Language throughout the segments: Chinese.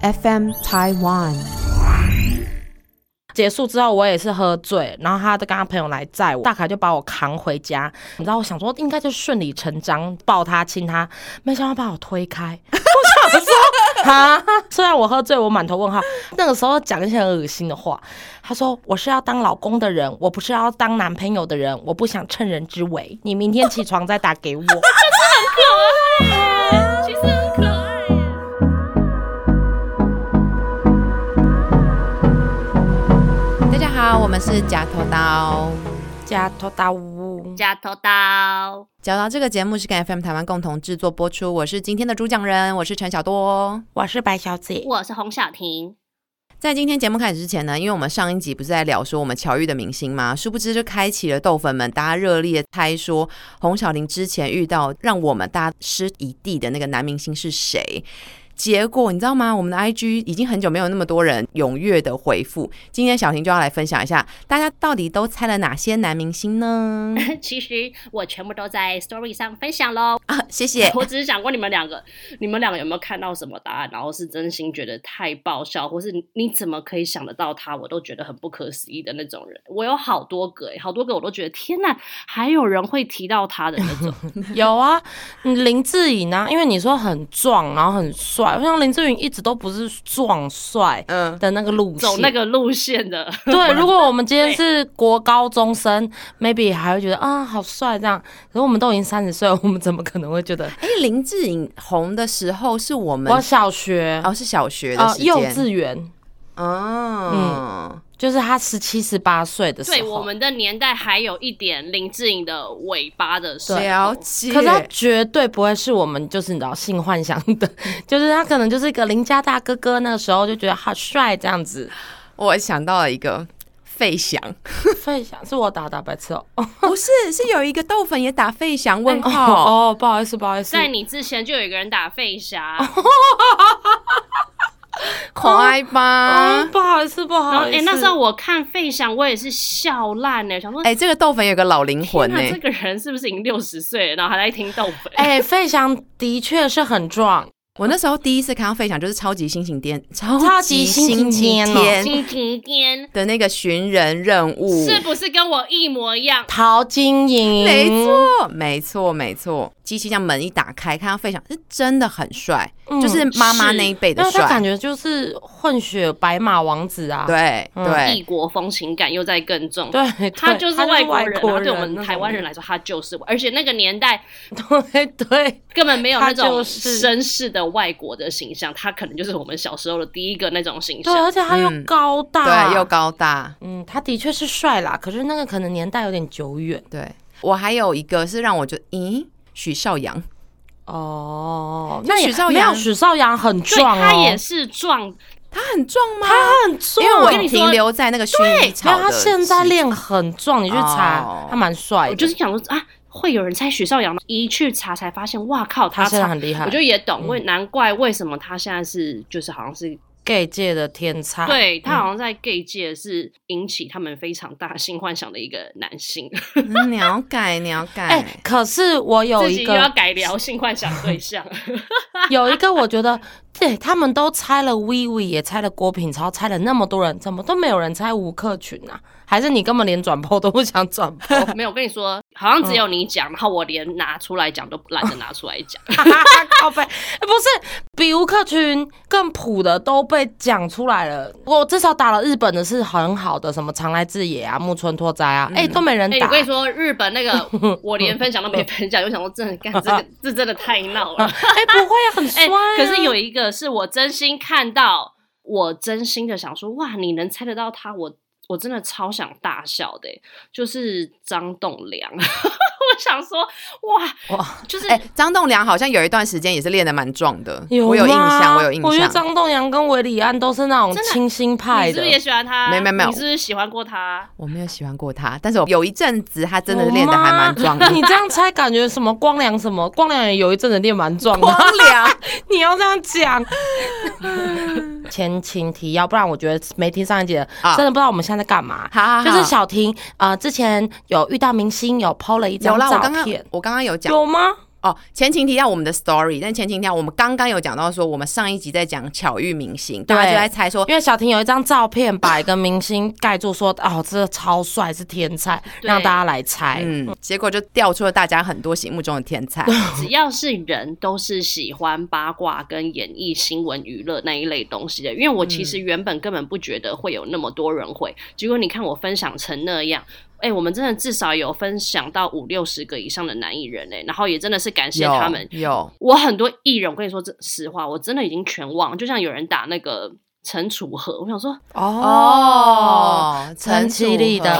FM Taiwan。结束之后，我也是喝醉，然后他就跟他朋友来载我，大凯就把我扛回家。你知道，我想说应该就顺理成章抱他亲他，没想到把我推开。我想说，哈，虽然我喝醉，我满头问号，那个时候讲一些很恶心的话。他说：“我是要当老公的人，我不是要当男朋友的人，我不想趁人之危。你明天起床再打给我。”真的很可爱，其实我们是假头刀，假头刀屋，假头刀。假头这个节目是跟 FM 台湾共同制作播出。我是今天的主讲人，我是陈小多，我是白小姐，我是洪小婷。在今天节目开始之前呢，因为我们上一集不是在聊说我们巧遇的明星吗？殊不知就开启了豆粉们大家热烈猜说洪小玲之前遇到让我们大家失一地的那个男明星是谁。结果你知道吗？我们的 IG 已经很久没有那么多人踊跃的回复。今天小婷就要来分享一下，大家到底都猜了哪些男明星呢？其实我全部都在 Story 上分享喽。啊，谢谢。我只是想过你们两个，你们两个有没有看到什么答案？然后是真心觉得太爆笑，或是你怎么可以想得到他？我都觉得很不可思议的那种人。我有好多个，好多个我都觉得天哪，还有人会提到他的那种。有啊，林志颖啊，因为你说很壮，然后很帅。好像林志颖一直都不是壮帅嗯的那个路线，走那个路线的。对，如果我们今天是国高中生，maybe 还会觉得啊好帅这样。可是我们都已经三十岁了，我们怎么可能会觉得？哎，林志颖红的时候是我们我小学哦，是小学的呃，幼稚园哦，嗯。就是他十七十八岁的时候，对我们的年代还有一点林志颖的尾巴的了解，可是他绝对不会是我们就是你知道性幻想的，就是他可能就是一个邻家大哥哥，那个时候就觉得好帅这样子。我想到了一个费翔，费翔是我打打白痴哦，不是，是有一个豆粉也打费翔问号。哦，不好意思不好意思，在你之前就有一个人打费翔。可爱吧？不好意思，不好意思。哎，那时候我看费翔，我也是笑烂呢，想说，哎，这个豆粉有个老灵魂呢。这个人是不是已经六十岁了，然后还在听豆粉？哎，费翔的确是很壮。我那时候第一次看到费翔，就是超级星期天，超级星期天，星期天的那个寻人任务，是不是跟我一模一样？陶晶莹，没错，没错，没错。机器这样门一打开，看到费翔是真的很帅，就是妈妈那一辈的帅，感觉就是混血白马王子啊。对对，异国风情感又在更重。对，他就是外国人，对我们台湾人来说，他就是，而且那个年代，对对，根本没有那种绅士的外国的形象，他可能就是我们小时候的第一个那种形象。对，而且他又高大，对，又高大。嗯，他的确是帅啦，可是那个可能年代有点久远。对我还有一个是让我觉得，咦。许绍洋，哦，那许绍洋，许绍洋很壮，他也是壮，他很壮吗？他很壮，因为我停留在那个薰衣草他现在练很壮，你去查，他蛮帅。我就是想说啊，会有人猜许绍洋吗？一去查才发现，哇靠，他真的很厉害。我就也懂，为难怪为什么他现在是，就是好像是。gay 界的天才，对他好像在 gay 界是引起他们非常大性幻想的一个男性。鸟改鸟改，哎，可是我有一个要改聊性幻想对象，有一个我觉得，对他们都猜了 Vivi，也猜了郭品超，猜了那么多人，怎么都没有人猜吴克群啊？还是你根本连转播都不想转播？没有，我跟你说，好像只有你讲，然后我连拿出来讲都懒得拿出来讲。靠背，不是比吴克群更普的都被讲出来了。我至少打了日本的是很好的，什么长来智也啊、木村拓哉啊，哎都没人打。我跟你说，日本那个 我连分享都没分享，就想说真的干这个，这真的太闹了。哎，不会啊，很帅。可是有一个是我真心看到，我真心的想说，哇，你能猜得到他，我。我真的超想大笑的，就是张栋梁。我想说，哇哇，就是哎，张栋梁好像有一段时间也是练的蛮壮的，我有印象，我有印象。我觉得张栋梁跟韦礼安都是那种清新派的。你是不是也喜欢他？没有没有，你是不是喜欢过他？我没有喜欢过他，但是我有一阵子他真的练的还蛮壮。的你这样猜，感觉什么光良什么光良也有一阵子练蛮壮。光良，你要这样讲。前情提要，不然我觉得没听上一节，真的不知道我们现在在干嘛。好，就是小婷啊，之前有遇到明星，有 PO 了一张照片。我刚刚有讲，有吗？哦，前情提要我们的 story，但前情提要我们刚刚有讲到说，我们上一集在讲巧遇明星，大家就在猜说，因为小婷有一张照片把一个明星盖住，说哦，这个超帅，是天才，对让大家来猜。嗯，结果就调出了大家很多心目中的天才。只要是人，都是喜欢八卦跟演艺新闻娱乐那一类东西的。因为我其实原本根本不觉得会有那么多人会，结果你看我分享成那样。哎、我们真的至少有分享到五六十个以上的男艺人哎、然后也真的是感谢他们。有有我很多艺人，我跟你说这实话，我真的已经全忘。就像有人打那个陈楚河，我想说，哦，陈绮丽的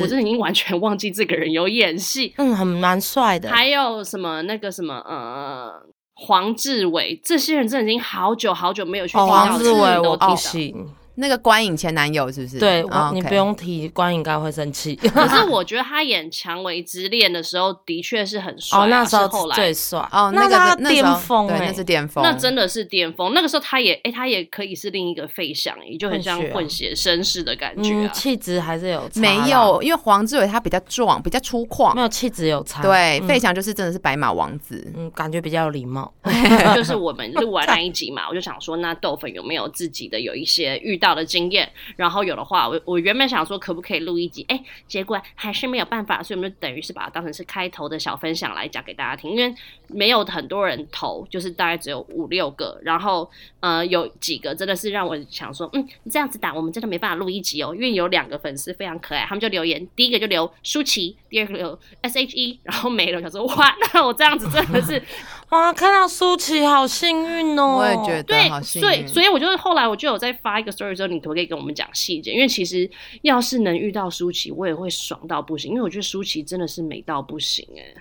我真的已经完全忘记这个人有演戏。嗯，很蛮帅的。还有什么那个什么呃，黄志伟，这些人真的已经好久好久没有去听哦，到黄志伟我不都听到行，那个观影前男友是不是？对你不用提，关应该会生气。可是 我觉得他演《蔷薇之恋》的时候，的确是很帅、啊。哦，那时候后来最帅哦，那那个那时候对，峰哎那是巅峰，那真的是巅峰。那个时候他也，哎、他也可以是另一个费翔，也就很像混血绅士的感觉。气质还是有差没有，因为黄志伟他比较壮，比较粗犷没，有气质有差。对，嗯费翔就是真的是白马王子。嗯，感觉比较有礼貌。就是我们录完那一集嘛，我就想说，那豆粉有没有自己的有一些遇到的经验？然后有的话，我我原本想说可不可以录一集，哎，结果还是没有办法，所以我们就等于是把它当成是开头的小分享来讲给大家听，因为没有很多人投，就是大概只有五六个，然后呃有几个真的是让我想说，嗯，你这样子打，我们真的没办法录一集哦，因为有两个粉丝非常可爱，他们就留言，第一个就留舒淇，第二个留 S H E，然后没了，我想说哇，那我这样子真的是。哇，看到舒淇好幸运哦！我也觉得对所以。所以我就是后来我就有在发一个 story 之后，你可不可以跟我们讲细节？因为其实要是能遇到舒淇，我也会爽到不行，因为我觉得舒淇真的是美到不行哎、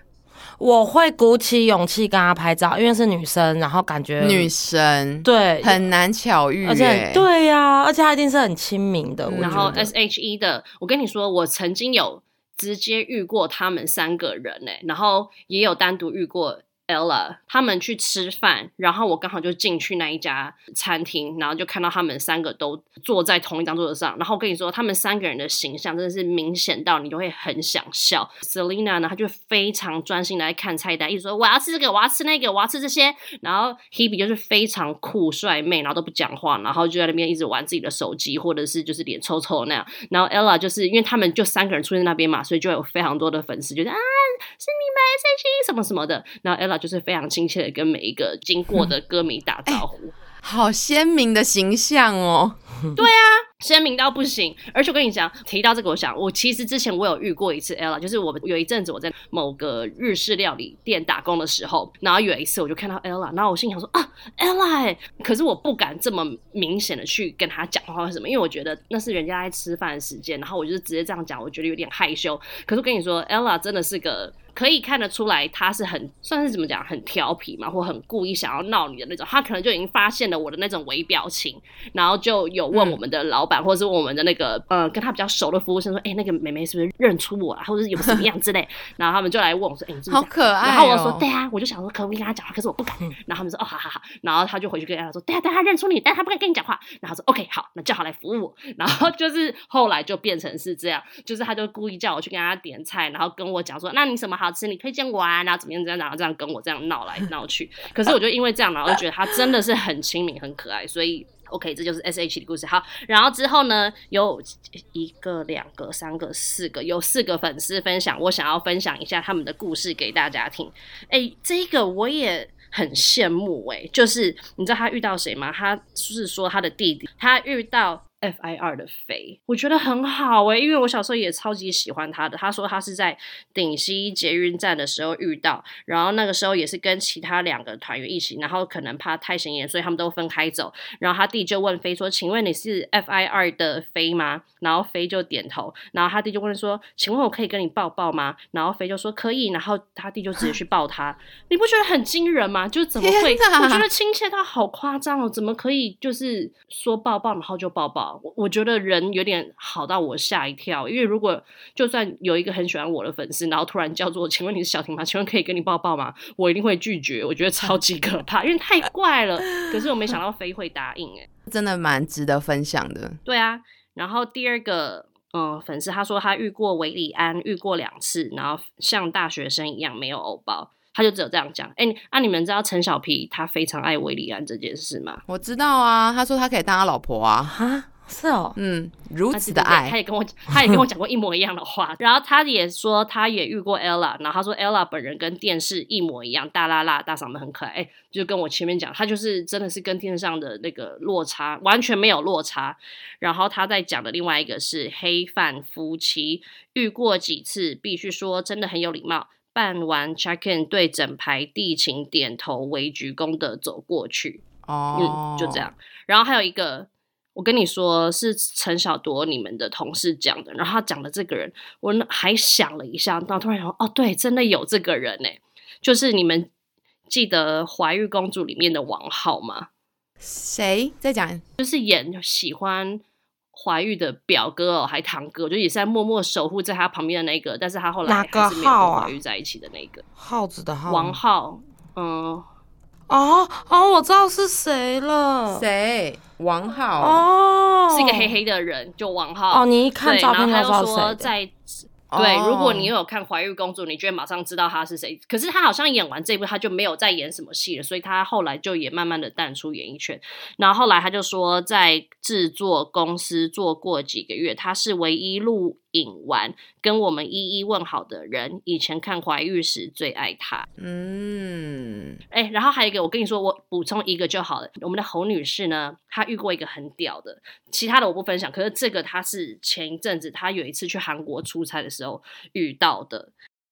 我会鼓起勇气跟她拍照，因为是女生，然后感觉女神对很难巧遇耶，而且很对呀、而且她一定是很亲民的。我然后 S H E 的，我跟你说，我曾经有直接遇过他们三个人哎、然后也有单独遇过 Ella，他们去吃饭，然后我刚好就进去那一家餐厅，然后就看到他们三个都坐在同一张桌子上。然后我跟你说，他们三个人的形象真的是明显到你就会很想笑。Selina 呢，她就非常专心的在看菜单，一直说我要吃这个，我要吃那个，我要吃这些。然后 Hebe 就是非常酷帅妹，然后都不讲话，然后就在那边一直玩自己的手机，或者是就是脸臭臭的那样。然后 Ella 就是因为他们就三个人出现在那边嘛，所以就有非常多的粉丝觉得啊是你们 S H E 什么什么的。然后 Ella 就是非常亲切的跟每一个经过的歌迷打招呼。好鲜明的形象哦。鲜明到不行，而且我跟你讲，提到这个，我想我其实之前我有遇过一次 Ella，就是我们有一阵子我在某个日式料理店打工的时候，然后有一次我就看到 Ella，然后我心想说啊 Ella，欸可是我不敢这么明显的去跟她讲话或什么，因为我觉得那是人家在吃饭的时间，然后我就是直接这样讲，我觉得有点害羞。可是我跟你说，Ella 真的是个。可以看得出来，她是很算是怎么讲，很调皮嘛，或很故意想要闹你的那种。她可能就已经发现了我的那种微表情，然后就有问我们的老板，或者是我们的那个呃跟他比较熟的服务生说：“哎、那个妹妹是不是认出我啊，或者是有什么样之类？”然后他们就来问我说：“哎、你是不是好可爱哦然后我说：“对啊。”我就想说可不可以跟他讲话，可是我不敢。然后他们说：“哦，好好好。”然后他就回去跟他说：“对啊，对啊，他认出你，但他不敢跟你讲话。”然后说：“OK，好，那叫他来服务我。”然后就是后来就变成是这样，就是他就故意叫我去跟他点菜，然后跟我讲说：“那你什么好吃？你推荐我啊？”然后怎么样怎么样，然后这样跟我这样闹来闹去。可是我就因为这样，然后就觉得他真的是很亲民、很可爱，所以 OK，这就是 S H 的故事。好，然后之后呢，有一个、两个、三个、四个，有四个粉丝分享，我想要分享一下他们的故事给大家听。哎，这个我也。很羡慕哎、就是你知道他遇到谁吗？他是说他的弟弟，他遇到 FIR 的飞，我觉得很好哎、因为我小时候也超级喜欢他的。他说他是在顶溪捷运站的时候遇到，然后那个时候也是跟其他两个团员一起，然后可能怕太显眼，所以他们都分开走。然后他弟就问飞说：“请问你是 FIR 的飞吗？”然后飞就点头，然后他弟就问说：“请问我可以跟你抱抱吗？”然后飞就说：“可以。”然后他弟就直接去抱他，你不觉得很惊人吗？就怎么会？我觉得亲切到好夸张哦，怎么可以就是说抱抱然后就抱抱？我我觉得人有点好到我吓一跳，因为如果就算有一个很喜欢我的粉丝，然后突然叫做“请问你是小婷吗？请问可以跟你抱抱吗？”我一定会拒绝，我觉得超级可怕，因为太怪了。可是我没想到飞会答应、欸，真的蛮值得分享的。对啊，然后第二个，嗯，粉丝他说他遇过韦礼安，遇过两次，然后像大学生一样没有偶包。他就只有这样讲。哎、你啊，你们知道陈小皮他非常爱维里安这件事吗？我知道啊，他说他可以当他老婆啊，啊，是哦，嗯，如此的爱，他也跟我他也跟我讲过一模一样的话，然后他也说他也遇过 ella，然后他说 ella 本人跟电视一模一样，大啦啦大嗓门很可爱，哎，就跟我前面讲，他就是真的是跟电视上的那个落差完全没有落差。然后他在讲的另外一个是黑饭夫妻，遇过几次，必须说真的很有礼貌。办完 check in，对整排地勤点头微鞠躬的走过去，哦嗯，就这样。然后还有一个，我跟你说是陈小铎你们的同事讲的，然后他讲的这个人，我那还想了一下，然后突然想说，哦，对，真的有这个人呢，就是你们记得《怀玉公主》里面的王浩吗？谁在讲？就是演喜欢怀玉的表哥哦，还堂哥，就也是在默默守护在他旁边的那个，但是他后来还是没跟怀玉在一起的那个耗子的耗王浩，嗯。哦哦，我知道是谁了，谁？王浩？哦，是一个黑黑的人，就王浩。哦，你一看，照片他又知道谁的。说在。对，哦如果你有看《怀玉公主》，你就会马上知道他是谁。可是他好像演完这部，他就没有再演什么戏了，所以他后来就也慢慢的淡出演艺圈。然后后来他就说，在制作公司做过几个月，他是唯一录影完跟我们一一问好的人。以前看《怀玉》时最爱他。嗯，哎，然后还有一个，我跟你说，我补充一个就好了。我们的侯女士呢，她遇过一个很屌的，其他的我不分享。可是这个她是前一阵子她有一次去韩国出差的时候遇到的。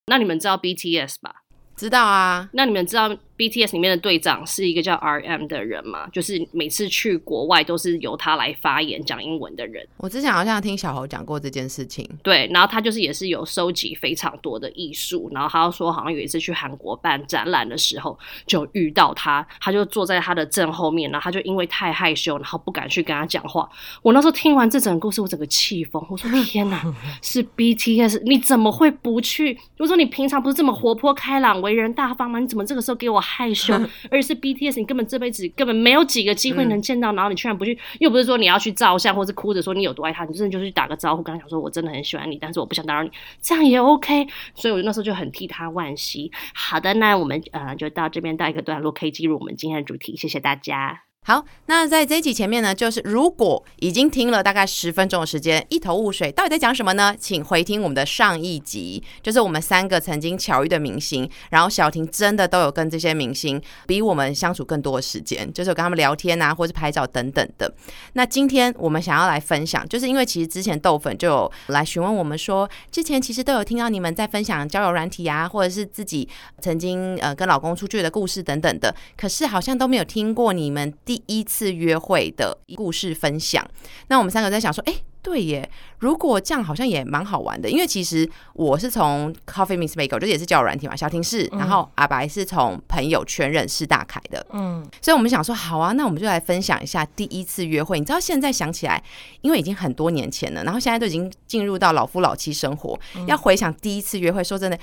那你们知道 BTS 吧？知道啊，那你们知道 BTS 里面的队长是一个叫 RM 的人嘛？就是每次去国外都是由他来发言讲英文的人。我之前好像听小侯讲过这件事情。对，然后他就是也是有收集非常多的艺术，然后他说好像有一次去韩国办展览的时候就遇到他，他就坐在他的正后面，然后他就因为太害羞，然后不敢去跟他讲话。我那时候听完这整个故事，我整个气疯，我说 天哪，是 BTS，你怎么会不去？我说你平常不是这么活泼开朗、为人大方吗？你怎么这个时候给我害羞？而且是 BTS，你根本这辈子根本没有几个机会能见到，然后你居然不去，又不是说你要去照相，或是哭着说你有多爱他，你真的就是去打个招呼，跟他讲说我真的很喜欢你，但是我不想打扰你，这样也 OK。所以我那时候就很替他惋惜。好的，那我们呃就到这边到一个段落，可以进入我们今天的主题，谢谢大家。好，那在这一集前面呢，就是如果已经听了大概十分钟的时间，一头雾水，到底在讲什么呢？请回听我们的上一集，就是我们三个曾经巧遇的明星，然后小婷真的都有跟这些明星比我们相处更多的时间，就是有跟他们聊天啊，或是拍照等等的。那今天我们想要来分享，就是因为其实之前豆粉就有来询问我们说，之前其实都有听到你们在分享交友软体啊，或者是自己曾经呃跟老公出去的故事等等的，可是好像都没有听过你们第一次约会的故事分享。那我们三个在想说，哎、对耶，如果这样好像也蛮好玩的，因为其实我是从 Coffee Miss Bagel，就也是交友软体嘛，小婷是，然后阿白是从朋友圈认识大凯的，嗯，所以我们想说，好啊，那我们就来分享一下第一次约会。你知道现在想起来，因为已经很多年前了，然后现在都已经进入到老夫老妻生活，要回想第一次约会，说真的，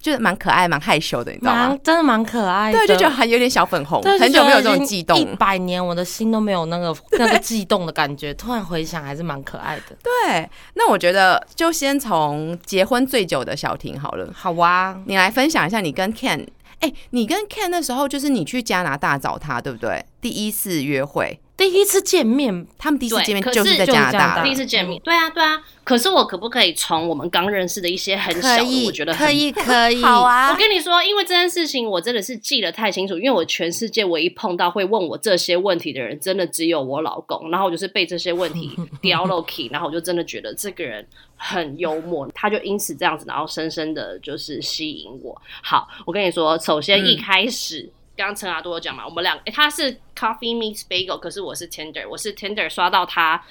就是蛮可爱、蛮害羞的，你知道吗？真的蛮可爱的，对，就觉得还有点小粉红，对很久没有这种悸一动。百年我的心都没有那个那个悸动的感觉，突然回想还是蛮可爱的。对，那我觉得就先从结婚最久的小婷好了，好啊，你来分享一下你跟 Ken。哎、你跟 Ken 那时候就是你去加拿大找他，对不对？第一次约会，第一次见面，他们第一次见面可就是在就是加拿大第一次见面，对啊，对啊。可是我可不可以从我们刚认识的一些很小的，我觉得可以，可以，好啊我跟你说，因为这件事情我真的是记得太清楚，因为我全世界唯一碰到会问我这些问题的人，真的只有我老公。然后我就是被这些问题叼了 key，然后我就真的觉得这个人很幽默，他就因此这样子，然后深深的就是吸引我。好，我跟你说，首先一开始。刚刚陈阿多有讲嘛，我们两他是 Coffee Meets Bagel，可是我是 Tender，我是 Tender 刷到他，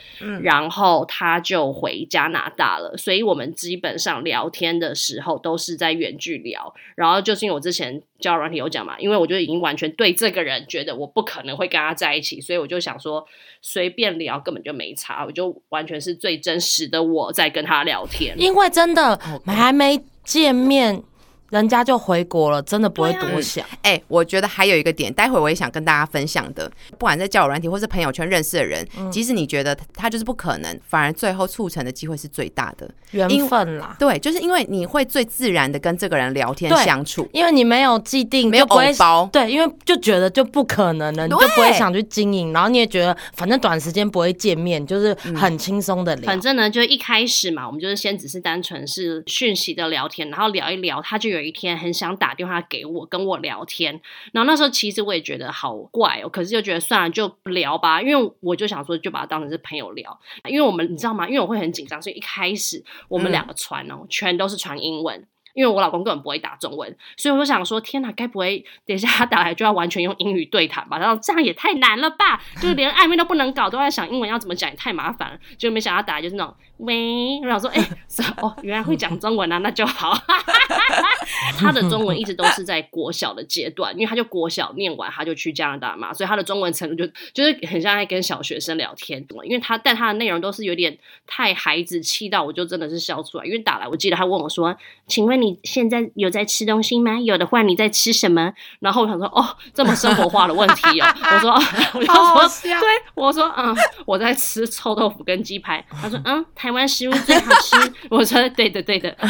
然后他就回加拿大了，所以我们基本上聊天的时候都是在远距聊。然后就是因为我之前交友软体有讲嘛，因为我就已经完全对这个人觉得我不可能会跟他在一起，所以我就想说随便聊根本就没差，我就完全是最真实的我在跟他聊天。因为真的还没见面，人家就回国了，真的不会多想。哎、我觉得还有一个点，待会我也想跟大家分享的，不管在交友软体或是朋友圈认识的人，嗯即使你觉得他就是不可能，反而最后促成的机会是最大的。缘分啦。对，就是因为你会最自然的跟这个人聊天相处，因为你没有既定，没有就不包。对，因为就觉得就不可能了，你就不会想去经营，然后你也觉得反正短时间不会见面，就是嗯很轻松的聊反。正呢，就一开始嘛，我们就是先只是单纯是讯息的聊天，然后聊一聊，他就有一天很想打电话给我，跟我聊天。然后那时候其实我也觉得好怪哦，可是就觉得算了，就聊吧，因为我就想说，就把它当成是朋友聊。因为我们你知道吗？因为我会很紧张，所以一开始我们嗯两个传哦，全都是传英文。因为我老公根本不会打中文，所以我就想说，天哪，该不会等一下他打来就要完全用英语对谈吧？然后这样也太难了吧？就是连暧昧都不能搞，都在想英文要怎么讲，也太麻烦了。就没想到打来就是那种喂，然后说哎、是哦，原来会讲中文啊，那就好。他的中文一直都是在国小的阶段，因为他就国小念完，他就去加拿大嘛，所以他的中文程度就就是很像在跟小学生聊天。因为他但他的内容都是有点太孩子气到，我就真的是笑出来。因为打来，我记得他问我说：“请问你现在有在吃东西吗？有的话，你在吃什么？”然后我想说：“哦，这么生活化的问题哦。”我说：“我说，对，我说嗯，我在吃臭豆腐跟鸡排。”他说：“嗯，台湾食物最好吃。”我说：“对的，对的。”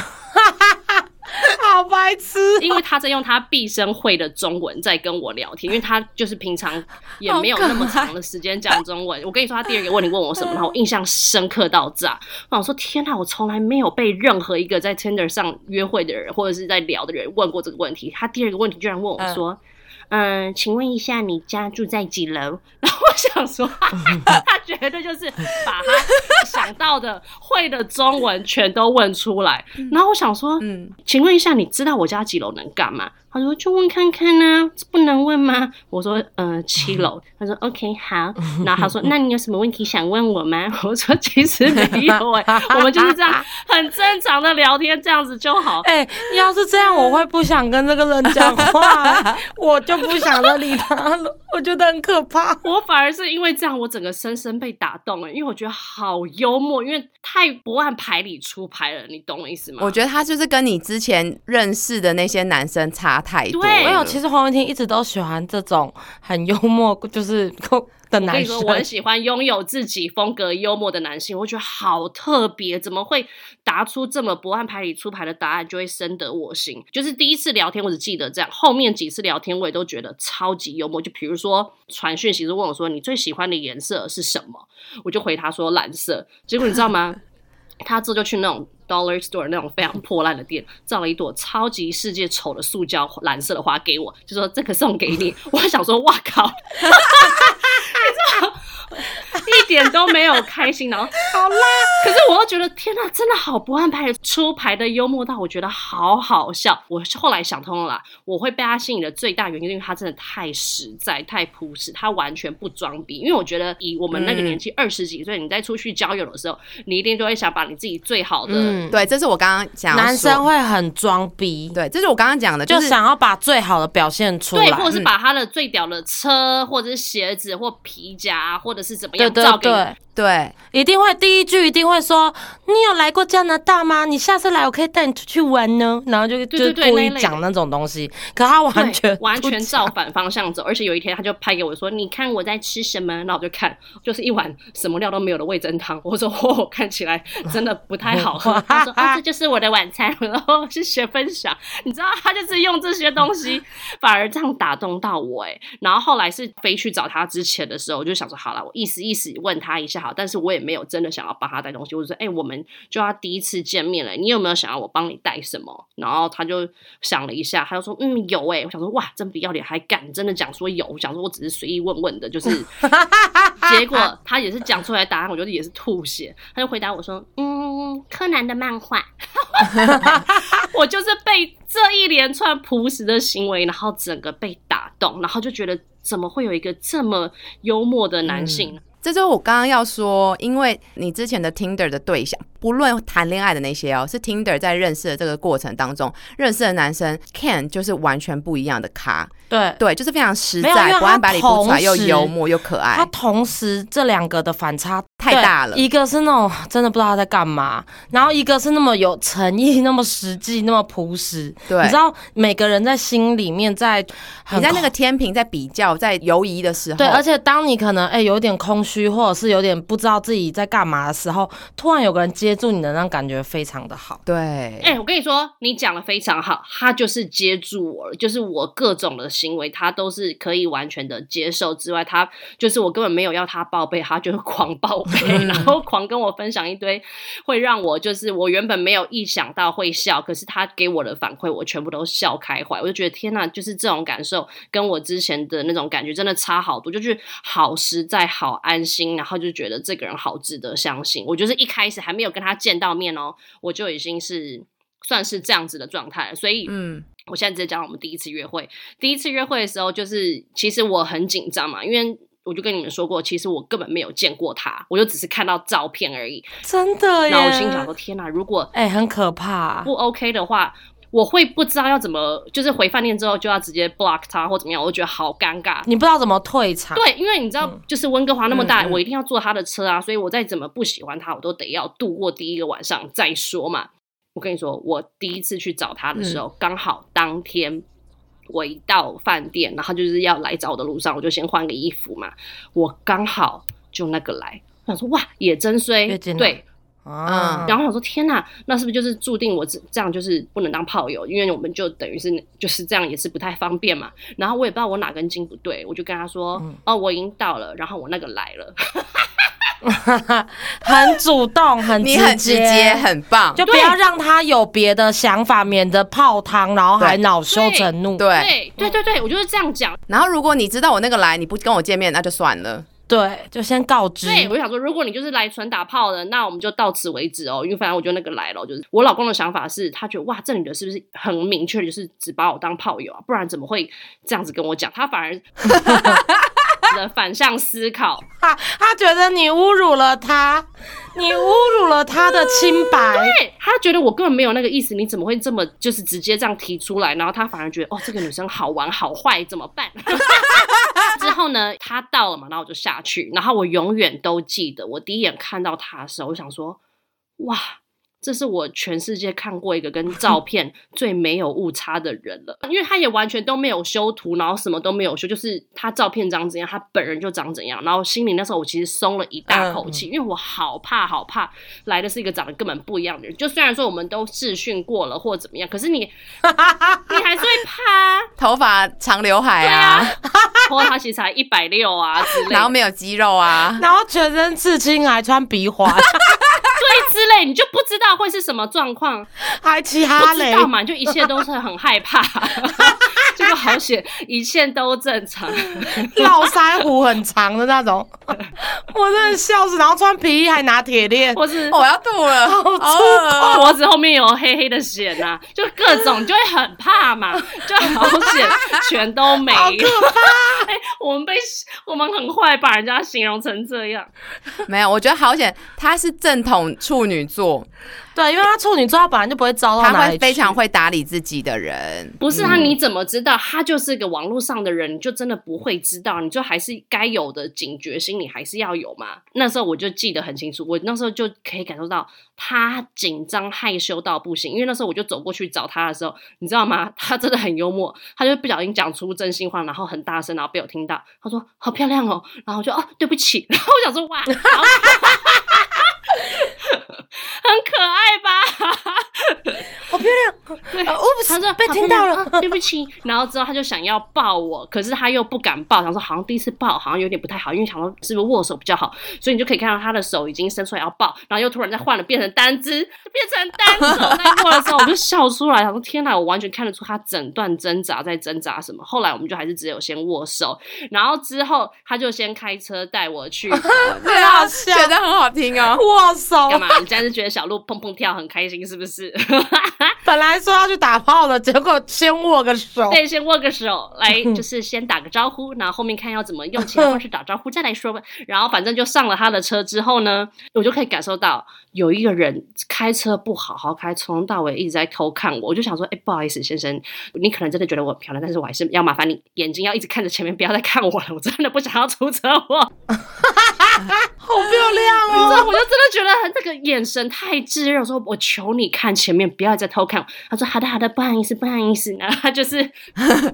好白痴因为他在用他毕生会的中文在跟我聊天，因为他就是平常也没有那么长的时间讲中文。我跟你说，他第二个问题问我什么，然后我印象深刻到炸。我想说，天哪，我从来没有被任何一个在 Tinder 上约会的人或者是在聊的人问过这个问题。他第二个问题居然问我说。嗯，请问一下，你家住在几楼？然后我想说，他绝对就是把他想到的、会的中文全都问出来。然后我想说，嗯，请问一下，你知道我家几楼能干嘛？他说就问看看呢、这不能问吗？我说呃七楼。他说 OK 好，然后他说那你有什么问题想问我吗？我说其实没有哎、我们就是这样很正常的聊天，这样子就好。哎、要是这样，我会不想跟这个人讲话，我就不想再理他了。我觉得很可怕。我反而是因为这样，我整个深深被打动了，因为我觉得好幽默，因为太不按牌理出牌了，你懂我意思吗？我觉得他就是跟你之前认识的那些男生差太多。对没有，其实黄文婷一直都喜欢这种很幽默，就是的我跟男你说，生。我很喜欢拥有自己风格幽默的男性，我觉得好特别，怎么会答出这么不按牌理出牌的答案，就会深得我心。就是第一次聊天，我只记得这样，后面几次聊天我也都觉得超级幽默。就比如说传讯息，就问我说你最喜欢的颜色是什么，我就回他说蓝色。结果你知道吗？他这就去那种 dollar store 那种非常破烂的店，造了一朵超级世界丑的塑胶蓝色的花给我，就说这个送给你。我想说，哇靠！一点都没有开心，然后好啦。可是我又觉得天哪，真的好不按牌出牌的幽默到我觉得好好笑。我后来想通了啦，我会被他吸引的最大原因，因为他真的太实在、太朴实，他完全不装逼。因为我觉得以我们那个年纪二十几岁，你在出去交友的时候，你一定都会想把你自己最好的。嗯，对，这是我刚刚讲要男生会很装逼，对，这是我刚刚讲的，就是想要把最好的表现出来。对，或者是把他的最屌的车，或者是鞋子或皮夹，或者是怎么样对对对，对一定会第一句一定会说：“你有来过加拿大吗？你下次来我可以带你出去玩呢。”然后就对就故意讲那种东西，可他完全完全照反方向走，而且有一天他就拍给我说：“你看我在吃什么？”然后我就看，就是一碗什么料都没有的味增汤。我说：“哦，看起来真的不太好喝。” 他说：“哦，这就是我的晚餐。”然后谢谢分享。你知道，他就是用这些东西，反而这样打动到我哎。然后后来是飞去找他之前的时候，我就想说：“好了，我意思意思问他一下好。”但是我也没有真的想要帮他带东西。我就说：“哎、我们就要第一次见面了，你有没有想要我帮你带什么？”然后他就想了一下，他就说：“嗯，有哎、我想说：“哇，真不要脸，还敢真的讲说有？”我想说我只是随意问问的，就是 结果他也是讲出来答案，我觉得也是吐血。他就回答我说：“嗯，柯南的漫画。” 我就是被这一连串朴实的行为，然后整个被打动，然后就觉得怎么会有一个这么幽默的男性呢？这就是我刚刚要说，因为你之前的 Tinder 的对象，不论谈恋爱的那些哦，是 Tinder 在认识的这个过程当中认识的男生，Ken 就是完全不一样的咖，对。对，就是非常实在，不按他牌理不出来，又幽默又可爱他，同时这两个的反差太太大了。一个是那种真的不知道他在干嘛，然后一个是那么有诚意、那么实际、那么朴实。对你知道每个人在心里面在你在那个天平在比较、在犹疑的时候，对，而且当你可能哎、有点空虚，或者是有点不知道自己在干嘛的时候，突然有个人接住你的那种感觉非常的好。对，哎、我跟你说，你讲的非常好，他就是接住我了，就是我各种的行为，他都是可以完全的接受之外，他就是我根本没有要他报备，他就是狂报备，然后狂跟我分享一堆会让我就是我原本没有意想到会笑，可是他给我的反馈，我全部都笑开怀，我就觉得天呐，就是这种感受跟我之前的那种感觉真的差好多，就是好实在、好安心，然后就觉得这个人好值得相信。我就是一开始还没有跟他见到面哦，我就已经是算是这样子的状态了，所以嗯，我现在直接讲我们第一次约会。第一次约会的时候，就是其实我很紧张嘛，因为我就跟你们说过，其实我根本没有见过他，我就只是看到照片而已。真的耶！然后我心想说：天哪，如果哎、很可怕。不 OK 的话，我会不知道要怎么，就是回饭店之后就要直接 block 他或怎么样，我就觉得好尴尬。你不知道怎么退场，对，因为你知道，就是温哥华那么大，我一定要坐他的车啊，所以我再怎么不喜欢他，我都得要度过第一个晚上再说嘛。我跟你说，我第一次去找他的时候，刚、好当天我一到饭店，然后就是要来找我的路上，我就先换个衣服嘛，我刚好就那个来，我想说哇，也真衰对，啊，然后我想说天呐，那是不是就是注定我这这样就是不能当炮友？因为我们就等于是就是这样也是不太方便嘛。然后我也不知道我哪根筋不对，我就跟他说：“嗯哦，我已经到了，然后我那个来了。很主动，很你很直接，很棒。就不要让他有别的想法，免得泡汤，然后还恼羞成怒。对，对对对对，我就是这样讲。然后如果你知道我那个来，你不跟我见面，那就算了。对，就先告知。对，我就想说，如果你就是来纯打炮的，那我们就到此为止哦。因为反正我就那个来了，就是我老公的想法是，他觉得哇，这女的是不是很明确，就是只把我当炮友啊？不然怎么会这样子跟我讲？他反而 的反向思考，他他觉得你侮辱了他，你侮辱了他的清白。对他觉得我根本没有那个意思，你怎么会这么就是直接这样提出来？然后他反而觉得哦，这个女生好玩好坏，怎么办？之后呢，他到了嘛，然后我就下去，然后我永远都记得，我第一眼看到他的时候，我想说，哇。这是我全世界看过一个跟照 片最没有误差的人了，因为他也完全都没有修图，然后什么都没有修，就是他照片长怎样，他本人就长怎样。然后心里那时候我其实松了一大口气，因为我好怕好怕来的是一个长得根本不一样的人。就虽然说我们都试训过了或怎么样，可是你 你还是会怕啊。头发长刘海对啊，啊，或者他其实才一百六啊之类，然后没有肌肉啊，然后全身刺青，还穿鼻环，对之类，你就不知道会是什么状况。还骑哈雷，不知道嘛，就一切都是很害怕，好险，一切都正常。络腮胡很长的那种，我真的笑死。然后穿皮衣还拿铁链，我是我要吐了，好粗恶脖子后面有黑黑的血呐、就各种就会很怕嘛，就好险全都没有。哎我们被我们很坏，把人家形容成这样。没有，我觉得好险，他是正统处女座，对，因为他处女座，他本来就不会糟到他哪里去。会非常会打理自己的人。不是他，你怎么知道他就是个网络上的人？你就真的不会知道，你就还是该有的警觉心，你还是要有嘛。那时候我就记得很清楚，我那时候就可以感受到他紧张害羞到不行，因为那时候我就走过去找他的时候，你知道吗？他真的很幽默，他就不小心讲出真心话，然后很大声，然后被我听到，他说好漂亮哦，然后我就哦对不起，然后我想说哇，可爱吧？好漂亮，对，不是他说被听到了，啊对不起。然后之后他就想要抱我，可是他又不敢抱，想说好像第一次抱好像有点不太好，因为想说是不是握手比较好，所以你就可以看到他的手已经伸出来要抱，然后又突然再换了变成单只，变成单手 在握的时候，我就笑出来，想说天哪，我完全看得出他整段挣扎在挣扎什么。后来我们就还是只有先握手，然后之后他就先开车带我去。很好笑，觉得很好听哦。握手。干嘛？你现在是觉得小鹿砰砰跳很开心是不是？本来说要去打炮的，结果先握个手。对，先握个手，来 就是先打个招呼，然后后面看要怎么用其他方式打招呼再来说吧。然后反正就上了他的车之后呢，我就可以感受到有一个人开车不好好开，从头到尾一直在偷看我。我就想说，哎，不好意思，先生，你可能真的觉得我很漂亮，但是我还是要麻烦你眼睛要一直看着前面，不要再看我了，我真的不想要出车祸。好漂亮哦！我就真的觉得那个眼神太炙热，我说我求你看前面，不要再偷看。他说好的好的，不好意思不好意思。然后他就是，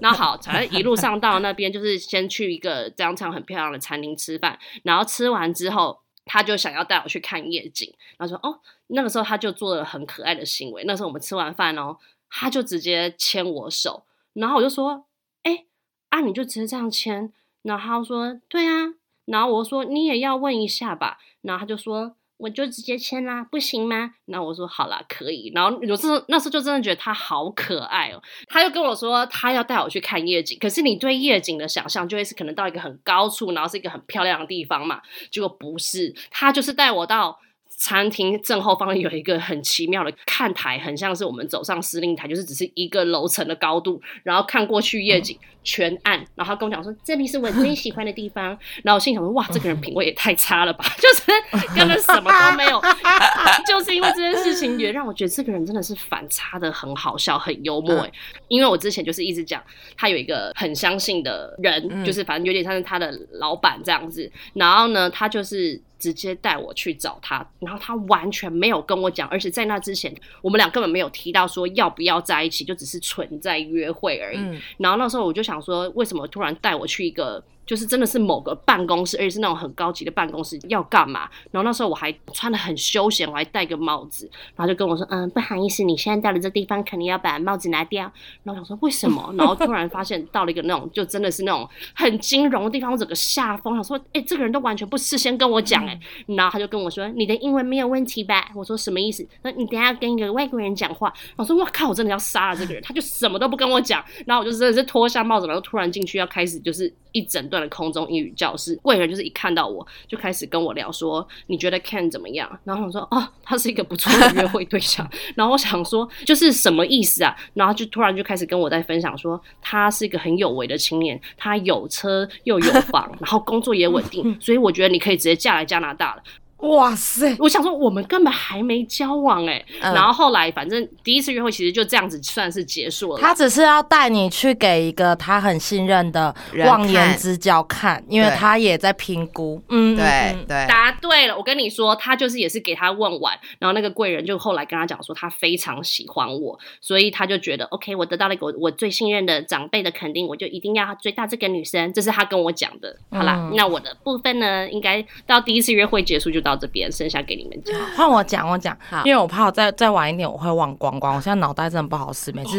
那好，反正一路上到那边就是先去一个这样很漂亮的餐厅吃饭，然后吃完之后，他就想要带我去看夜景，然后说哦，那个时候他就做了很可爱的行为。那时候我们吃完饭哦，他就直接牵我手，然后我就说，哎啊，你就直接这样牵。然后他说对啊，然后我说你也要问一下吧，然后他就说。我就直接签啦，不行吗？那我说好啦，可以。然后有时候那时候就真的觉得他好可爱哦。他就跟我说他要带我去看夜景，可是你对夜景的想象就会是可能到一个很高处，然后是一个很漂亮的地方嘛。结果不是，他就是带我到餐厅正后方有一个很奇妙的看台，很像是我们走上司令台，就是只是一个楼层的高度，然后看过去夜景全暗。然后他跟我讲说这里是我最喜欢的地方。然后我心想说哇，这个人品味也太差了吧，就是根本什么都没有。就是因为这件事情，也让我觉得这个人真的是反差的很好笑，很幽默。哎，因为我之前就是一直讲他有一个很相信的人，就是反正有点像是他的老板这样子。然后呢，他就是。直接带我去找他，然后他完全没有跟我讲，而且在那之前，我们俩根本没有提到说要不要在一起，就只是存在约会而已。然后那时候我就想说，为什么突然带我去一个？就是真的是某个办公室，而且是那种很高级的办公室，要干嘛？然后那时候我还穿的很休闲，我还戴个帽子，然后就跟我说：“嗯，不好意思，你现在到了这地方，肯定要把帽子拿掉。”然后想说 为什么？然后突然发现到了一个那种就真的是那种很金融的地方，我整个吓疯，想说：“哎，这个人都完全不事先跟我讲哎。”然后他就跟我说：“你的英文没有问题吧？”我说：“什么意思？”那你等下跟一个外国人讲话。我说：“我靠，我真的要杀了这个人！”他就什么都不跟我讲，然后我就真的是脱下帽子，然后突然进去要开始就是一整段的空中英语。教室，贵人就是一看到我就开始跟我聊说，你觉得 Ken 怎么样？然后我说，哦，他是一个不错的约会对象。然后我想说，就是什么意思啊？然后就突然就开始跟我在分享说，他是一个很有为的青年，他有车又有房，然后工作也稳定，所以我觉得你可以直接嫁来加拿大了。哇塞！我想说，我们根本还没交往哎，然后后来反正第一次约会其实就这样子算是结束了。他只是要带你去给一个他很信任的望言之交看，因为他也在评估。嗯，对对，答对了。我跟你说，他就是也是给他问完，然后那个贵人就后来跟他讲说，他非常喜欢我，所以他就觉得 OK，我得到了一个我最信任的长辈的肯定，我就一定要追到这个女生。这是他跟我讲的。好啦，那我的部分呢，应该到第一次约会结束就到。这边剩下给你们讲，换我讲，我讲，因为我怕我再再晚一点我会忘光光。我现在脑袋真的不好使，每次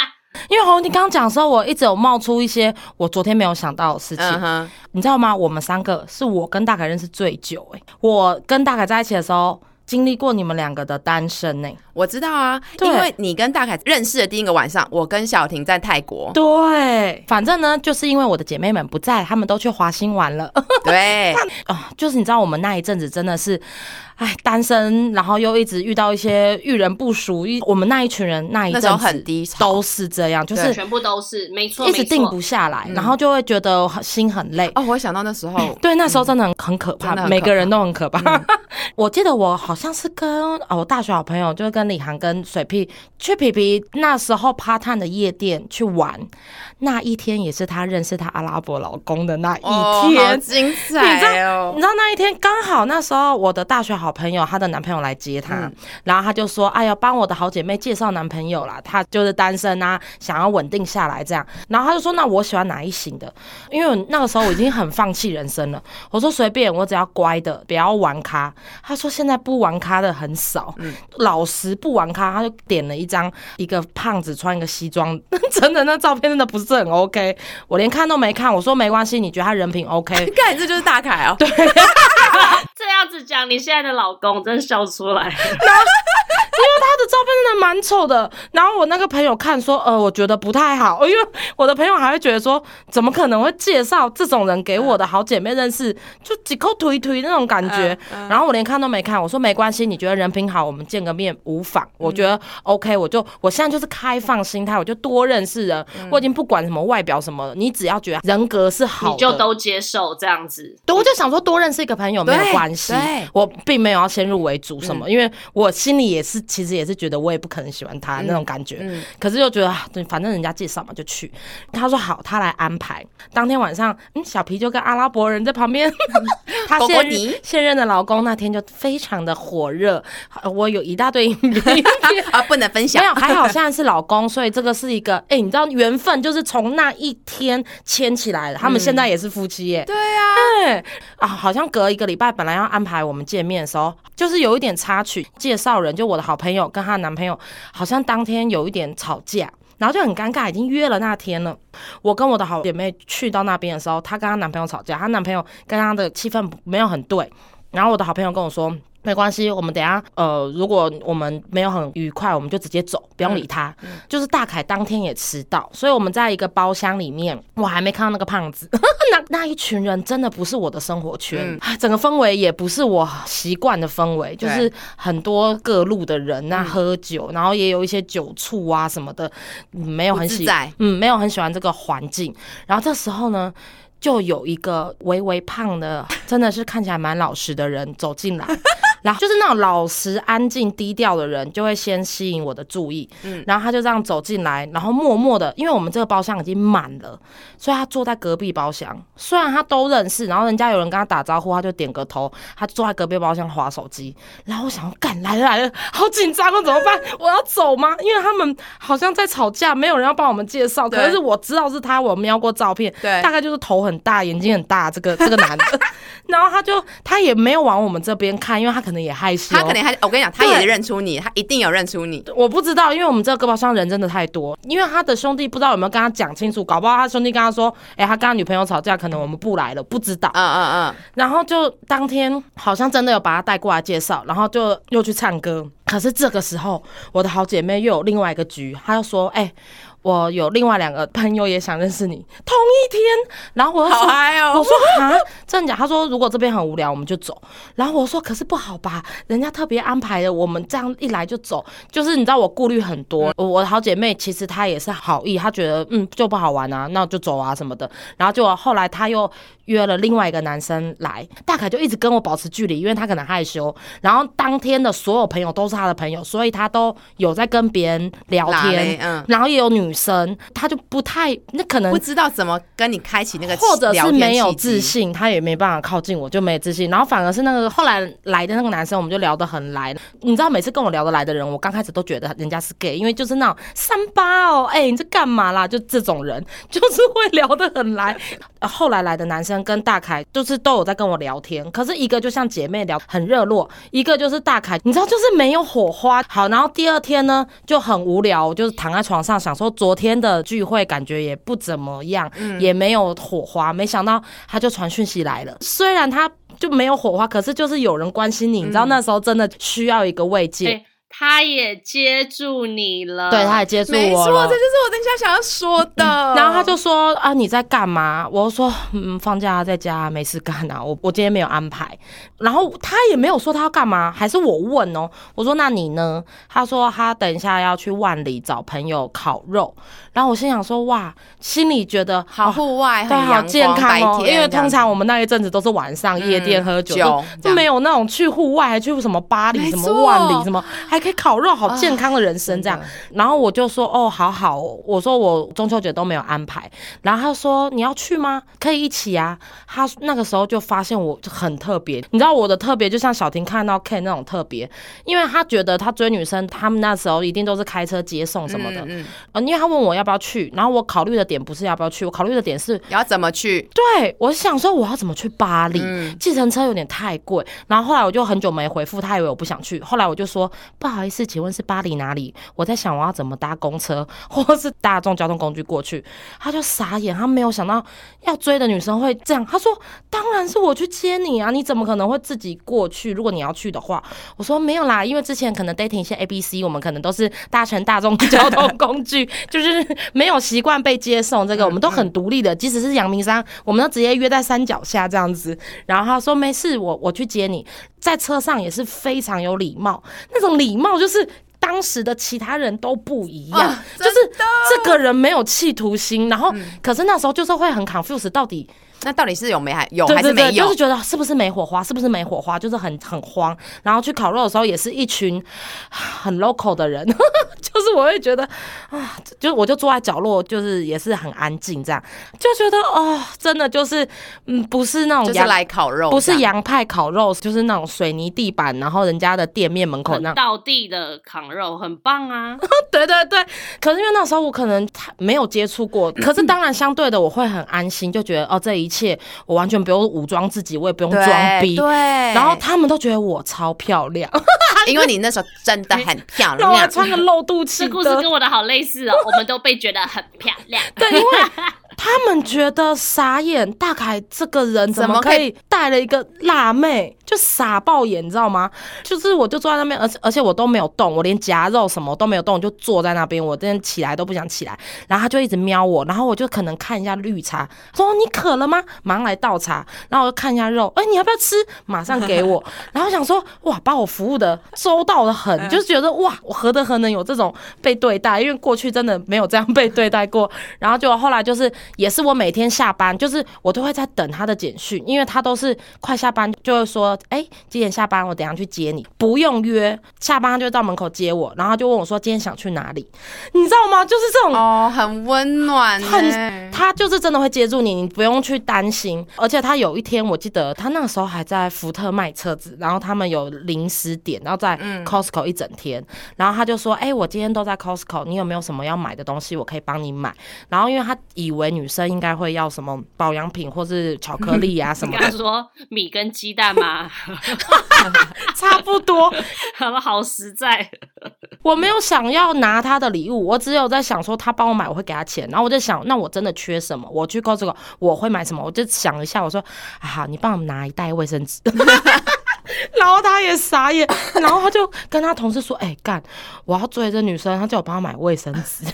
因为红你刚刚讲的时候，我一直有冒出一些我昨天没有想到的事情，你知道吗？我们三个是我跟大凯认识最久，哎，我跟大凯在一起的时候。经历过你们两个的单身呢？我知道啊，因为你跟大凯认识的第一个晚上，我跟小婷在泰国。对，反正呢，就是因为我的姐妹们不在，她们都去华兴玩了。对，啊，就是你知道，我们那一阵子真的是。哎，单身，然后又一直遇到一些遇人不淑，一我们那一群人那一阵子很低都是这样，就是全部都是没错，一直定不下来，然后就会觉得心很累。哦，我想到那时候，对，那时候真的很很可怕，每个人都很可怕。我记得我好像是跟哦我大学好朋友，就是跟李航跟水屁去皮皮那时候趴探的夜店去玩，那一天也是他认识他阿拉伯老公的那一天，精彩哦！你知道那一天刚好那时候我的大学好。好朋友，她的男朋友来接她，然后她就说：“哎呀，帮我的好姐妹介绍男朋友啦，她就是单身啊，想要稳定下来这样。”然后她就说：“那我喜欢哪一型的？因为那个时候我已经很放弃人生了。”我说：“随便，我只要乖的，不要玩咖。”她说：“现在不玩咖的很少，老实不玩咖。”她就点了一张一个胖子穿一个西装，真的那照片真的不是很 OK，我连看都没看。我说：“没关系，你觉得他人品 OK？” 看，这就是大凯哦。对。这样子讲，你现在的老公真的笑出来。他的照片真的蛮丑的，然后我那个朋友看说，呃，我觉得不太好，因为我的朋友还会觉得说，怎么可能会介绍这种人给我的好姐妹认识，就几口推推那种感觉。然后我连看都没看，我说没关系，你觉得人品好，我们见个面无妨。我觉得 OK，我就我现在就是开放心态，我就多认识人，我已经不管什么外表什么，你只要觉得人格是好，你就都接受这样子。对，我就想说多认识一个朋友没有关系，我并没有要先入为主什么，因为我心里也是。其实也是觉得我也不可能喜欢他那种感觉，嗯可是又觉得啊对，反正人家介绍嘛就去。他说好，他来安排。当天晚上，嗯，小皮就跟阿拉伯人在旁边，他现泥现任的老公那天就非常的火热，呃我有一大堆影片。啊，不能分享没。有，还好现在是老公，所以这个是一个，哎、你知道缘分就是从那一天牵起来的。他们现在也是夫妻耶。对啊，对啊，好像隔一个礼拜本来要安排我们见面的时候，就是有一点插曲，介绍人就我的好好朋友跟她男朋友，好像当天有一点吵架。然后就很尴尬，已经约了那天了。我跟我的好姐妹去到那边的时候，她跟她男朋友吵架，她男朋友跟她的气氛没有很对。然后我的好朋友跟我说，没关系，我们等下呃，如果我们没有很愉快，我们就直接走，不用理他。就是大凯当天也迟到，所以我们在一个包厢里面，我还没看到那个胖子。那那一群人真的不是我的生活圈，啊整个氛围也不是我习惯的氛围，就是很多各路的人那、喝酒，然后也有一些酒醋啊什么的，嗯没有很喜不自在嗯，没有很喜欢这个环境。然后这时候呢，就有一个微微胖的，真的是看起来蛮老实的人走进来。然后就是那种老实、安静、低调的人，就会先吸引我的注意。嗯，然后他就这样走进来，然后默默的，因为我们这个包厢已经满了，所以他坐在隔壁包厢。虽然他都认识，然后人家有人跟他打招呼，他就点个头，他坐在隔壁包厢划手机。然后我想，干来了来了，好紧张啊，怎么办？我要走吗？因为他们好像在吵架，没有人要帮我们介绍。对可是我知道是他，我瞄过照片，对大概就是头很大，眼睛很大，这个这个男的。然后他就他也没有往我们这边看，因为他可能也害羞。他可能还，我跟你讲，他也认出你，他一定有认出你。我不知道，因为我们这个歌包上人真的太多，因为他的兄弟不知道有没有跟他讲清楚，搞不好他兄弟跟他说，哎、他跟他女朋友吵架，可能我们不来了，不知道。嗯嗯嗯，然后就当天好像真的有把他带过来介绍，然后就又去唱歌。可是这个时候，我的好姐妹又有另外一个局，她又说，哎、我有另外两个朋友也想认识你，同一天。然后我说，好嗨哦！我说啊，真的假？他说如果这边很无聊，我们就走。然后我说可是不好吧，人家特别安排的，我们这样一来就走，就是你知道我顾虑很多。我的好姐妹其实她也是好意，她觉得嗯就不好玩啊，那就走啊什么的。然后就后来她又约了另外一个男生来，大凯就一直跟我保持距离，因为他可能害羞。然后当天的所有朋友都是他的朋友，所以他都有在跟别人聊天，嗯，然后也有女生，他就不太那可能不知道怎么跟你开启那个或者是没有自信，他也没办法靠近我，就没自信。然后反而是那个后来来的那个男生，我们就聊得很来。你知道，每次跟我聊得来的人，我刚开始都觉得人家是 gay，因为就是那种三八哦，哎、你在干嘛啦？就这种人，就是会聊得很来。呃后来来的男生跟大凯，就是都有在跟我聊天，可是一个就像姐妹聊，很热络；一个就是大凯，你知道，就是没有火花。好，然后第二天呢就很无聊，就是躺在床上想说，昨天的聚会感觉也不怎么样，也没有火花。没想到他就传讯息来了，虽然他就没有火花，可是就是有人关心你，你知道那时候真的需要一个慰藉。哎他也接住你了，对，他也接住我没错，这就是我等一下想要说的。然后他就说啊，你在干嘛？我说嗯，放假在家没事干啊，我我今天没有安排。然后他也没有说他要干嘛，还是我问哦。我说那你呢？他说他等一下要去万里找朋友烤肉。然后我心想说哇，心里觉得好哦户外，很对，好健康哦。因为通常我们那一阵子都是晚上夜店喝酒，酒就没有那种去户外，还去什么巴黎、什么万里、什么，还可以烤肉，好健康的人生这样。然后我就说哦，好好哦，我说我中秋节都没有安排。然后他说你要去吗？可以一起啊。他那个时候就发现我很特别，你知道我的特别就像小婷看到 Ken 那种特别，因为他觉得他追女生，他们那时候一定都是开车接送什么的。嗯嗯呃，因为他问我要不要去，然后我考虑的点不是要不要去，我考虑的点是要怎么去？对，我想说我要怎么去巴黎，嗯计程车有点太贵。然后后来我就很久没回复，他以为我不想去。后来我就说不好意思，请问是巴黎哪里？我在想我要怎么搭公车或是大众交通工具过去。他就傻眼，他没有想到要追的女生会这样。他说当然是我去接你啊，你怎么可能会自己过去？如果你要去的话，我说没有啦，因为之前可能 dating 一些 A B C，我们可能都是搭乘大众交通工具，就是没有习惯被接送。这个我们都很独立的，即使是阳明山，我们都直接约在山脚下这样子。然后他说没事，我我去接你，在车上也是非常有礼貌，那种礼貌就是。当时的其他人都不一样，啊就是这个人没有企图心，然后、可是那时候就是会很 confused，到底那到底是有没还有还是没有？就是觉得是不是没火花，是不是没火花，就是很很慌。然后去烤肉的时候，也是一群很 local 的人，就是我会觉得啊，就我就坐在角落，就是也是很安静，这样就觉得哦，真的就是嗯，不是那种就是来烤肉，不是洋派烤肉，就是那种水泥地板，然后人家的店面门口那样。道地的烤肉，很棒啊！对对对，可是因为那时候我可能太没有接触过，可是当然相对的我会很安心，就觉得哦，这一切我完全不用武装自己，我也不用装逼。对，然后他们都觉得我超漂亮，因为你那时候真的很漂然后我还亮，穿个露肚脐这故事跟我的好类似哦，我们都被觉得很漂亮。对，因为他们觉得傻眼，大凯这个人怎怎么可以带了一个辣妹，就傻爆眼，你知道吗？就是我就坐在那边，而且而且我都没有动，我连夹肉什么都没有动，就坐在那边，我真的起来都不想起来。然后他就一直瞄我，然后我就可能看一下绿茶，说你渴了吗？马上来倒茶，然后我就看一下肉，哎、你要不要吃？马上给我。然后想说，哇，把我服务的周到的很，就是觉得哇，我何德何能有这种被对待？因为过去真的没有这样被对待过。然后就后来就是，也是我每天下班，就是我都会在等他的简讯，因为他都是快下班就会说，哎、几点下班？我等一下去接你，不用约，下班他就到门口接我，然后就问我说今天想去哪里，你知道吗？就是这种哦，很温暖欸，很，他就是真的会接住你，你不用去担心。而且他有一天，我记得他那个时候还在福特卖车子，然后他们有临时点，然后在 Costco 一整天，然后他就说：“哎、我今天都在 Costco，你有没有什么要买的东西，我可以帮你买？”然后因为他以为女生应该会要什么保养品或是巧克力啊 什你么刚的，刚说米跟鸡蛋吗？差不多。他们好实在。我没有想要拿他的礼物，我只有在想说他帮我买，我会给他钱。然后我就想，那我真的缺什么？我去 Costco 我会买什么？我就想一下，我说啊，好，你帮我拿一袋卫生纸。然后他也傻眼，然后他就跟他同事说：“哎、干，我要追这女生，他叫我帮他买卫生纸。”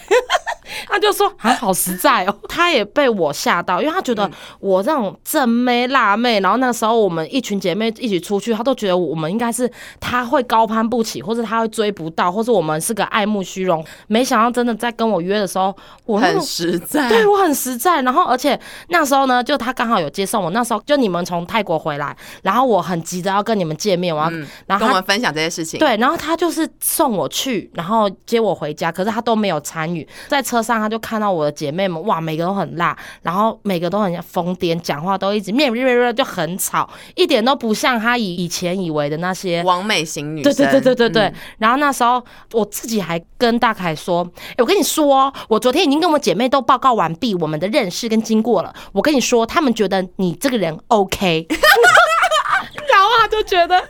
他就说还好实在哦，他也被我吓到，因为他觉得我这种正妹辣妹，然后那时候我们一群姐妹一起出去，他都觉得我们应该是他会高攀不起，或者他会追不到，或者我们是个爱慕虚荣。没想到真的在跟我约的时候，我很实在，对我很实在，然后而且那时候呢，就他刚好有接送我，那时候就你们从泰国回来，然后我很急着要跟你们见面，我要，然后跟我们分享这些事情。，对，然后他就是送我去，然后接我回家，可是他都没有参与。在车上，他就看到我的姐妹们，哇，每个都很辣，然后每个都很像疯癫，讲话都一直面面面就很吵，一点都不像他以以前以为的那些。完美型女生，对对对对对对，嗯然后那时候我自己还跟大凯说：“哎、我跟你说哦，我昨天已经跟我姐妹都报告完毕我们的认识跟经过了。我跟你说，他们觉得你这个人 OK。”然后他就觉得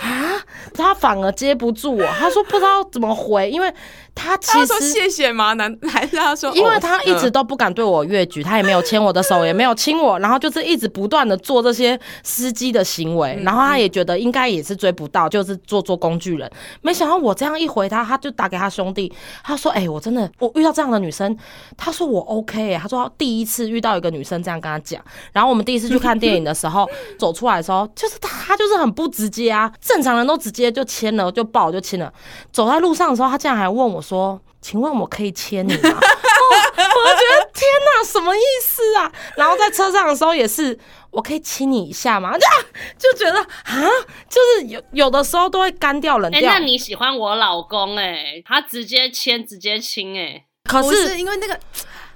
啊，他反而接不住我，他说不知道怎么回，因为他其他说实谢谢吗？男还是他说，因为哦他一直嗯都不敢对我越举，他也没有牵我的手，也没有亲我，然后就是一直不断的做这些司机的行为，然后他也觉得应该也是追不到，就是做做工具人。没想到我这样一回他，他就打给他兄弟，他说：“哎、我真的我遇到这样的女生，他说我 OK，、欸、他说他第一次遇到一个女生这样跟他讲，然后我们第一次去看电影的时候，走出来的时候，就是他就是很不直接啊，正常人都直接就签了就抱就亲了，走在路上的时候，他竟然还问我说。”请问我可以签你吗？哦，我就觉得天哪，什么意思啊？然后在车上的时候也是，我可以亲你一下吗？就 就觉得啊，就是有有的时候都会干掉冷哎、掉。那你喜欢我老公哎、他直接签直接亲哎、不可是是因为那个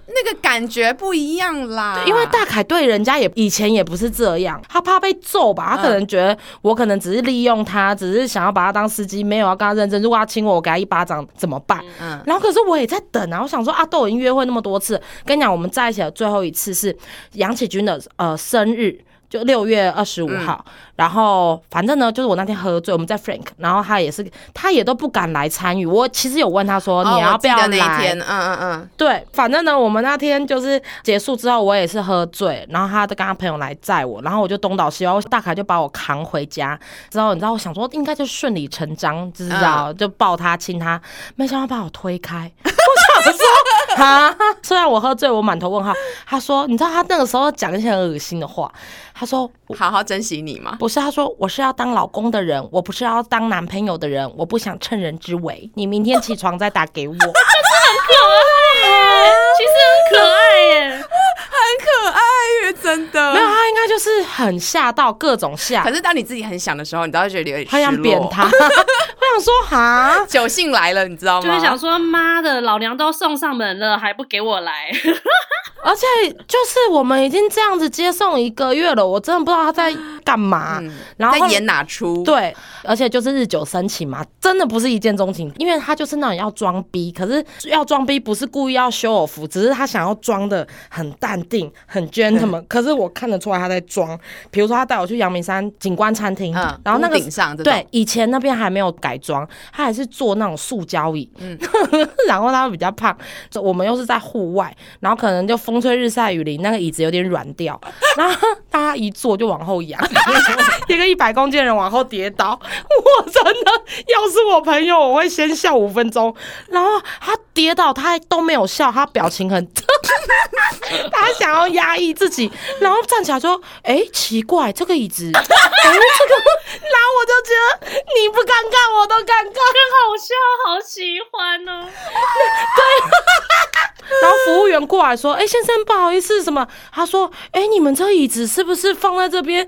那个感觉不一样啦，因为大凯对人家也以前也不是这样，他怕被揍吧？他可能觉得我可能只是利用他，只是想要把他当司机，没有要跟他认真。如果他亲我，我给他一巴掌怎么办？嗯然后可是我也在等啊，我想说啊，都已经约会那么多次，跟你讲，我们在一起的最后一次是杨启军的呃生日。就六月二十五号，然后反正呢，就是我那天喝醉，我们在 Frank，然后他也是，他也都不敢来参与。我其实有问他说，哦你要不要来？嗯嗯嗯，对，反正呢，我们那天就是结束之后，我也是喝醉，然后他就跟他朋友来载我，然后我就东倒西歪，大凯就把我扛回家。之后你知道，我想说应该就顺理成章，知道、就抱他亲他，没想到把我推开。我想说，哈，虽然我喝醉，我满头问号。他说，你知道他那个时候讲一些很恶心的话。他说，好好珍惜你嘛。不是，他说我是要当老公的人，我不是要当男朋友的人，我不想趁人之危。你明天起床再打给我。其实很可爱耶、很可爱耶，真的没有，他应该就是很吓到各种吓可，是当你自己很想的时候，你都会觉得有点很想扁他。我想说哈，酒性来了，你知道吗？就是想说，妈的，老娘都送上门了，还不给我来？而且就是我们已经这样子接送一个月了，我真的不知道他在干嘛。嗯然后在演哪出？，对，而且就是日久生情嘛，真的不是一见钟情，因为他就是那种要装逼，可是要装逼不是故意要修我服，只是他想要装的很淡定、很 gentleman，可是我看得出来他在装。比如说他带我去阳明山景观餐厅，嗯，然后那个屋顶上对，以前那边还没有改装，他还是坐那种塑胶椅，嗯 然后他比较胖，我们又是在户外，然后可能就风吹日晒雨淋，那个椅子有点软掉，然后大家一坐就往后仰，一个一百公斤的人往后跌倒，我真的要是我朋友，我会先笑五分钟，然后他跌倒他都没有笑，他表情很。他想要压抑自己，然后站起来说：“哎、奇怪，这个椅子，哎、这个，然后我就觉得你不尴尬，我都尴尬。好笑，好喜欢哦！对然后服务员过来说：“哎、先生，不好意思，什么？”他说：“哎、你们这椅子是不是放在这边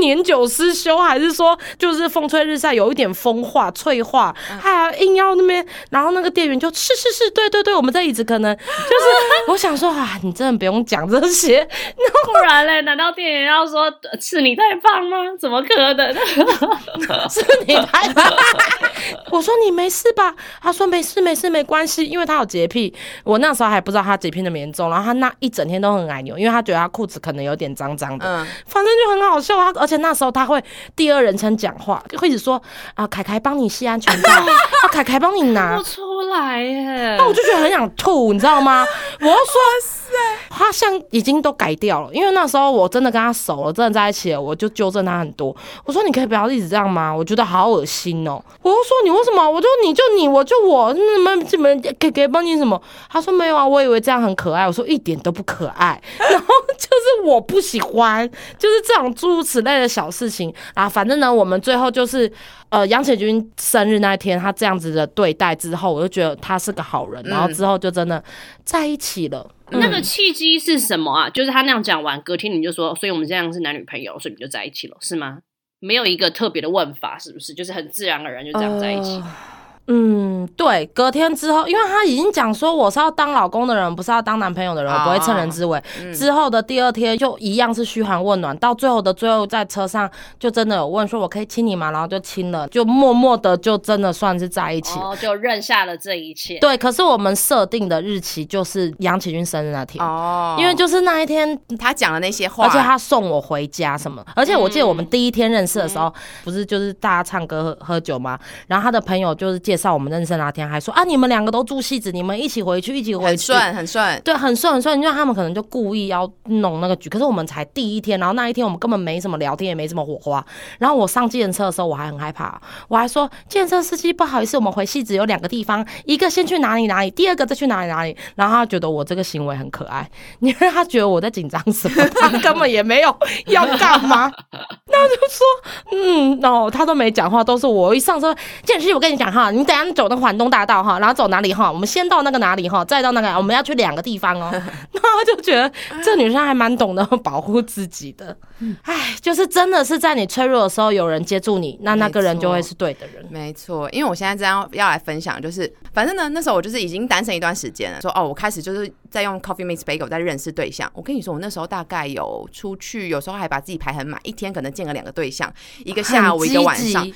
年久失修，还是说就是风吹日晒有一点风化脆化，还要硬要那边？”然后那个店员就是是是，对对对，我们这椅子可能就是，我想说啊，你真的不用讲这些，那 不然嘞，难道店员要说呃是你太胖吗？怎么可能？是你太胖…… 我说你没事吧？他说没事没事没关系，因为他有洁癖。我那时候还不知道他洁癖那么严重，然后他那一整天都很矮扭，因为他觉得他裤子可能有点脏脏的。嗯，反正就很好笑，啊而且那时候他会第二人称讲话，会一直说啊，凯凯帮你系安全带，啊，凯凯帮你拿不，出来耶！那我就觉得很想吐，你知道吗？我要说，哇塞他像已经都改掉了，因为那时候我真的跟他熟了，真的在一起了，我就纠正他很多。我说你可以不要一直这样吗？我觉得好恶心哦。我就说你为什么？我就你就你，我就我，你们你们给给帮你什么？他说没有啊，我以为这样很可爱。我说一点都不可爱，然后就是我不喜欢，就是这种诸如此类的小事情啊。反正呢，我们最后就是。呃，杨启军生日那一天，他这样子的对待之后，我就觉得他是个好人，然后之后就真的在一起了。那个契机是什么啊？就是他那样讲完，隔天你就说，所以我们这样是男女朋友，所以你们就在一起了，是吗？没有一个特别的问法，是不是？就是很自然而然就这样在一起。嗯，对，隔天之后，因为他已经讲说我是要当老公的人，不是要当男朋友的人，我不会趁人之危。之后的第二天就一样是嘘寒问暖，到最后的最后在车上就真的有问说我可以亲你吗？然后就亲了，就默默的就真的算是在一起了。哦，就认下了这一切。对，可是我们设定的日期就是杨启军生日那天。哦，因为就是那一天，他讲的那些话，而且他送我回家什么，而且我记得我们第一天认识的时候，不是就是大家唱歌喝喝酒吗？然后他的朋友就是介绍我们认识那天，还说啊，你们两个都住戏子，你们一起回去，一起回去。很顺很顺，对，很顺很顺，因为他们可能就故意要弄那个局，可是我们才第一天，然后那一天我们根本没什么聊天，也没什么火花。然后我上计程车的时候，我还很害怕，我还说计程车司机不好意思，我们回戏子有两个地方，一个先去哪里哪里，第二个再去哪里哪里。然后他觉得我这个行为很可爱，因为他觉得我在紧张什么，他根本也没有要干嘛。那就说，嗯，哦他都没讲话，都是我一上车，建师，我跟你讲哈，你等一下走那个环东大道哈，然后走哪里哈，我们先到那个哪里哈，再到那个，我们要去两个地方哦。然后就觉得这女生还蛮懂得保护自己的，哎，就是真的是在你脆弱的时候有人接住你，那那个人就会是对的人。没错，因为我现在这样要来分享，就是反正呢，那时候我就是已经单身一段时间了，说哦，我开始就是在用 Coffee Mix Bagel 在认识对象。我跟你说，我那时候大概有出去，有时候还把自己排很满，一天可能见个两个对象，一个下午，一个晚上。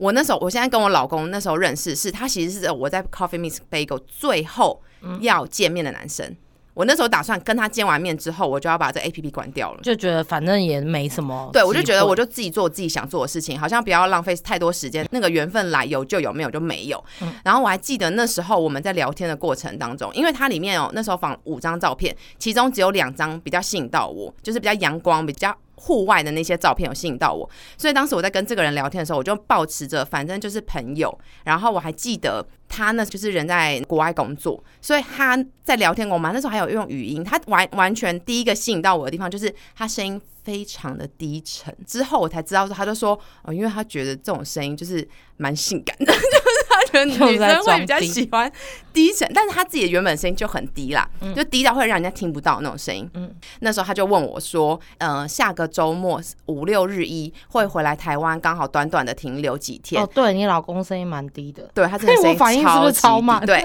我那时候，我现在跟我老公那时候认识，是他其实是我在 Coffee Mix Bagel 最后要见面的男生。我那时候打算跟他见完面之后，我就要把这 A P P 关掉了。就觉得反正也没什么，对，我就觉得我就自己做我自己想做的事情，好像不要浪费太多时间。那个缘分来有就有，没有就没有。然后我还记得那时候我们在聊天的过程当中，因为它里面哦，那时候放五张照片，其中只有两张比较吸引到我，就是比较阳光、比较。户外的那些照片有吸引到我，所以当时我在跟这个人聊天的时候，我就保持着反正就是朋友。然后我还记得他呢，就是人在国外工作，所以他在聊天我们那时候还有用语音，他完完全第一个吸引到我的地方就是他声音非常的低沉。之后我才知道说，他就说哦，因为他觉得这种声音就是蛮性感的，就是觉得 女生会比较喜欢低沉，但是她自己的原本声音就很低啦，就低到会让人家听不到那种声音。嗯那时候他就问我说：“呃，下个周末五六日一会回来台湾，刚好短短的停留几天。哦，对你老公声音蛮低的，对他真的声音 我反应是不是超慢对，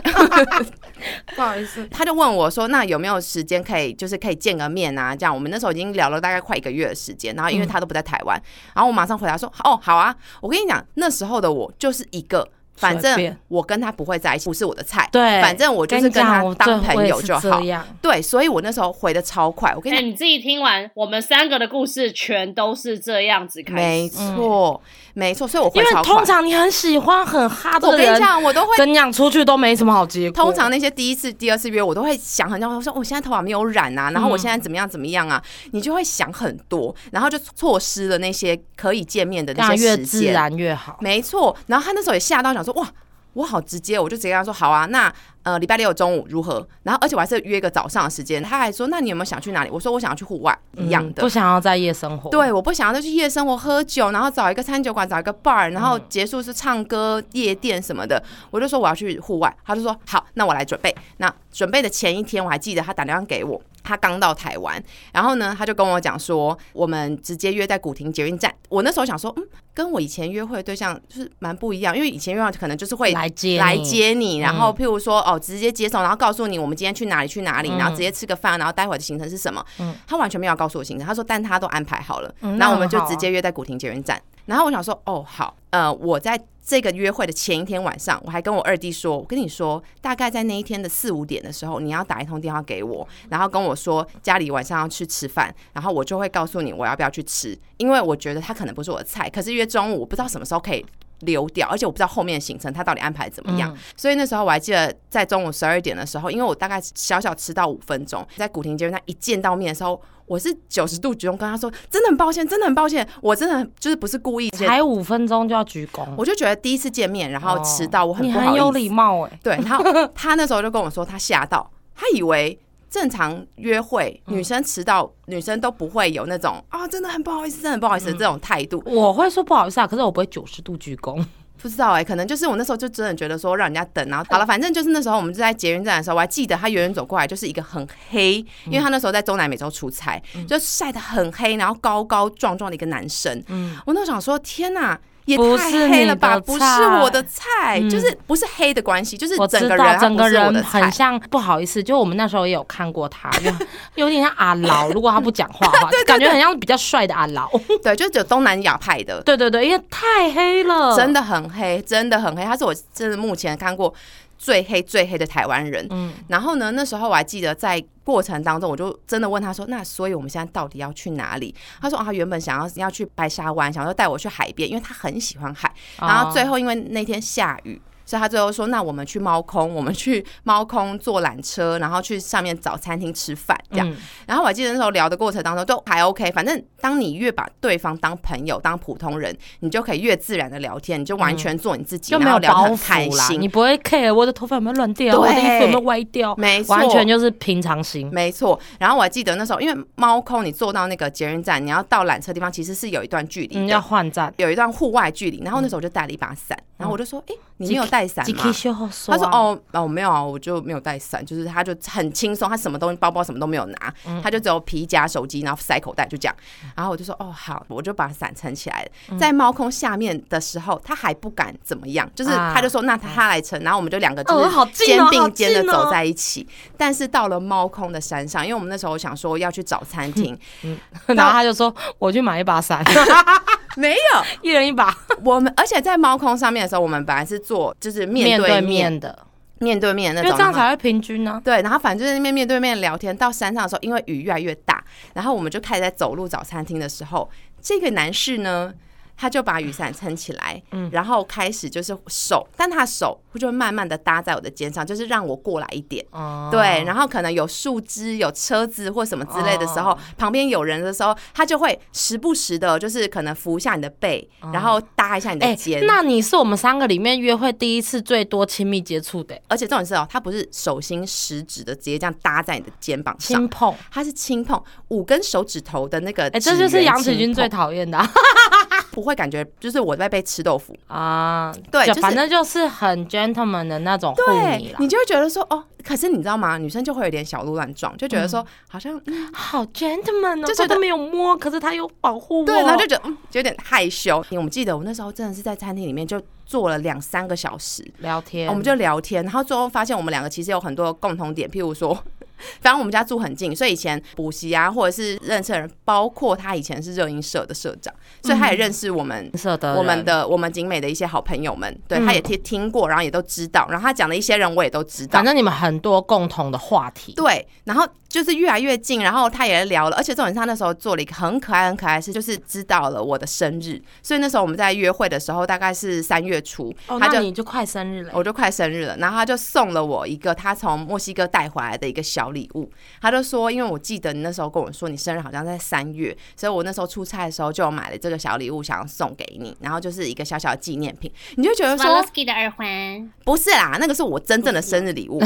不好意思。他就问我说：“那有没有时间可以，就是可以见个面啊？”这样，我们那时候已经聊了大概快一个月的时间，然后因为他都不在台湾，然后我马上回答说：“哦，好啊。”我跟你讲，那时候的我就是一个。反正我跟他不会在一起，不是我的菜。对反正我就是跟他当朋友就好。对，所以我那时候回的超快。我跟你你自己听完，我们三个的故事全都是这样子开没始。错，没错，所以我回因为。通常你很喜欢很哈的人，我跟你讲，我都会跟你讲出去都没什么好结果。通常那些第一次、第二次约，我都会想很久，我说我现在头发没有染啊，然后我现在怎么样怎么样啊，你就会想很多，然后就错失了那些可以见面的那些时间越自。然越好。没错，然后他那时候也吓到，想说哇。我好直接，我就直接跟他说好啊，那呃礼拜六中午如何？然后而且我还是约一个早上的时间，他还说那你有没有想去哪里？我说我想要去户外，一样的嗯不。想要在夜生活。对，我不想要再去夜生活喝酒，然后找一个餐酒馆，找一个 bar，然后结束是唱歌、夜店什么的。我就说我要去户外，他就说好，那我来准备。那准备的前一天，我还记得他打电话给我，他刚到台湾，然后呢，他就跟我讲说，我们直接约在古亭捷运站。我那时候想说，嗯，跟我以前约会的对象就是蛮不一样，因为以前约会可能就是会来接来接你，然后嗯譬如说哦，直接接送，然后告诉你我们今天去哪里去哪里，嗯然后直接吃个饭，然后待会儿的行程是什么。嗯他完全没有告诉我行程，他说但他都安排好了，嗯然后我们就直接约在古亭捷运站。然后我想说，哦，好，呃，我在这个约会的前一天晚上，我还跟我二弟说，我跟你说，大概在那一天的四五点的时候，你要打一通电话给我，然后跟我说家里晚上要去吃饭，然后我就会告诉你我要不要去吃，因为我觉得他可能不是我的菜，可是约中午我不知道什么时候可以。溜掉，而且我不知道后面的行程他到底安排怎么样，嗯所以那时候我还记得在中午十二点的时候，因为我大概小小迟到五分钟，在古亭街那一见到面的时候，我是九十度鞠躬跟他说，真的很抱歉，真的很抱歉，我真的就是不是故意，才五分钟就要鞠躬，我就觉得第一次见面，然后迟到，我很不好意思很有礼。貌哎。对，然后他那时候就跟我说，他吓到，他以为正常约会女生迟到，女生都不会有那种啊，真的很不好意思，真的很不好意思的这种态度。我会说不好意思啊，可是我不会九十度鞠躬。不知道哎、可能就是我那时候就真的觉得说让人家等，然后好了，反正就是那时候我们就在捷运站的时候，我还记得他远远走过来，就是一个很黑，因为他那时候在中南美洲出差，就晒得很黑，然后高高壮壮的一个男生。嗯，我那时候想说，天哪！也不太是你的黑了吧，不是菜我的菜，嗯就是不是黑的关系，就是整个人整个人很。像不好意思，就我们那时候也有看过他，有点像阿劳，如果他不讲话的话，感觉很像比较帅的阿劳。对，就只有东南亚派的，对对对，因为太黑了，真的很黑，真的很黑。他是我真的目前看过最黑最黑的台湾人。嗯然后呢，那时候我还记得在过程当中，我就真的问他说：“那所以我们现在到底要去哪里？”他说：“啊，他原本想要要去白沙湾，想要带我去海边，因为他很喜欢海。然后最后后因为那天下雨。”所以他最后说：“那我们去猫空，我们去猫空坐缆车，然后去上面找餐厅吃饭，这样。嗯然后我还记得那时候聊的过程当中都还 OK，反正当你越把对方当朋友、当普通人，你就可以越自然的聊天，你就完全做你自己，就没有然后聊得很开心你。不会 care 我的头发有没有乱掉，我的衣服有没有歪掉，没错，完全就是平常心。没错。然后我还记得那时候，因为猫空你坐到那个捷运站，你要到缆车地方其实是有一段距离嗯，要换站。有一段户外距离。然后那时候我就带了一把伞，然后我就说：“哎、你没有带伞吗几 K？” 修后他说：“哦，哦，没有啊，我就没有带伞，就是他就很轻松，他什么东西包包什么都没有拿，嗯。他就只有皮夹、手机，然后塞口袋，就这样。然后我就说：哦，好，我就把伞撑起来在猫空下面的时候，他还不敢怎么样，就是啊他就说：那他来撑，然后我们就两个就是肩并肩的走在一起。但是到了猫空的山上，因为我们那时候想说要去找餐厅，然后他就说我去买一把伞，没有，一人一把，我们而且在猫空上面的时候，我们本来是坐就是面对对面面的，面对面的那种，因为这样才会平均呢。对，然后反正就在那边面对面聊天。到山上的时候，因为雨越来越大，然后我们就开始在走路找餐厅的时候，这个男士呢，他就把雨伞撑起来，嗯然后开始就是手，但他的手就会慢慢的搭在我的肩上，就是让我过来一点。哦对，然后可能有树枝、有车子或什么之类的时候，哦旁边有人的时候，他就会时不时的，就是可能扶一下你的背，然后搭一下你的哎、肩。那你是我们三个里面约会第一次最多亲密接触的、而且重点是哦，他不是手心食指的直接这样搭在你的肩膀上轻，碰。他是轻碰五根手指头的那个，哎、这就是杨子君最。讨厌的、啊。不会感觉就是我在被吃豆腐。啊，对就反正就是很 gentleman 的那种护你就会觉得说哦，可是你知道吗？女生就会有点小鹿乱撞，就觉得说、嗯好像、嗯好 gentleman 哦，就觉得他都没有摸，可是他有保护我，对，然后就觉得嗯有点害羞。我们记得我那时候真的是在餐厅里面就坐了两三个小时，聊天，我们就聊天，然后最后发现我们两个其实有很多共同点，譬如说。反正我们家住很近，所以以前补习啊，或者是认识的人，包括他以前是热音社的社长，所以他也认识我们社的我们的我们景美的一些好朋友们，对，嗯他也听听过，然后也都知道，然后他讲的一些人我也都知道反，正你们很多共同的话题，对，然后就是越来越近，然后他也聊了，而且重点是他那时候做了一个很可爱很可爱的事，就是知道了我的生日，所以那时候我们在约会的时候大概是三月初，哦，他就那你就快生日了，我就快生日了，然后他就送了我一个他从墨西哥带回来的一个小礼物。他就说，因为我记得你那时候跟我说你生日好像在三月，所以我那时候出差的时候就买了这个小礼物，想要送给你，然后就是一个小小的纪念品。你就觉得说的耳环，不是啦，那个是我真正的生日礼物。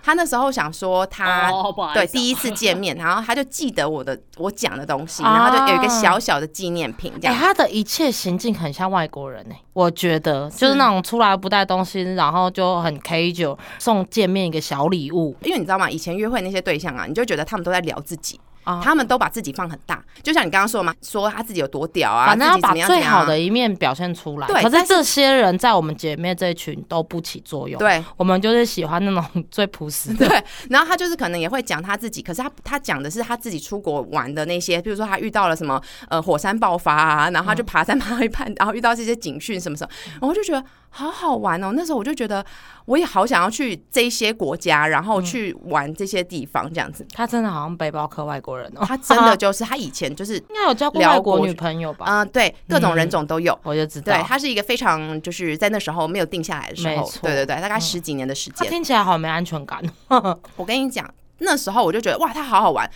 他那时候想说他。哦，不好意思啊对，第一次见面，然后他就记得我的我讲的东西，啊然后就有一个小小的纪念品这哎、样。他的一切行径很像外国人呢、我觉得就是那种出来不带东西，然后就很 casual，送见面一个小礼物因为你知道吗？以前约会那些对象啊，你就觉得他们都在聊自己，啊。他们都把自己放很大，就像你刚刚说嘛，说他自己有多屌啊，反正要把最好的一面表现出来。对可是这些人在我们姐妹这一群都不起作用。，对我们就是喜欢那种最朴实的。对，然后他就是可能也会讲他自己，可是他他讲的是他自己出国玩的那些，比如说他遇到了什么呃火山爆发啊，然后他就爬山爬到一半，然后遇到这些警讯什么什么，然后就觉得好好玩哦。那时候我就觉得我也好想要去这些国家，然后去玩这些地方这样子。他真的好像背包客外国人哦。他真的就是他以前就是 应该有交过外国国女朋友吧？嗯、对各种人种都有。我就知道。对，他是一个非常就是在那时候没有定下来的时候，对对对，大概十几年的时他间。听起来好没安全感。我跟你讲，那时候我就觉得哇，他好好玩。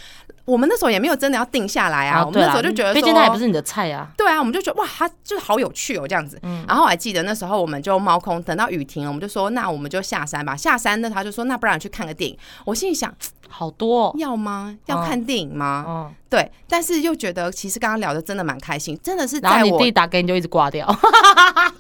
我们那时候也没有真的要定下来啊，我们那时候就觉得说，毕竟他也不是你的菜啊。对啊，我们就觉得哇，他就是好有趣哦，这样子。嗯然后我还记得那时候我们就猫空，等到雨停了，我们就说那我们就下山吧。下山那，他就说那不然去看个电影。我心里想，好多、哦。要吗？要看电影吗？嗯，对，但是又觉得其实刚刚聊的真的蛮开心，真的是然后你在我弟打给你就一直挂掉。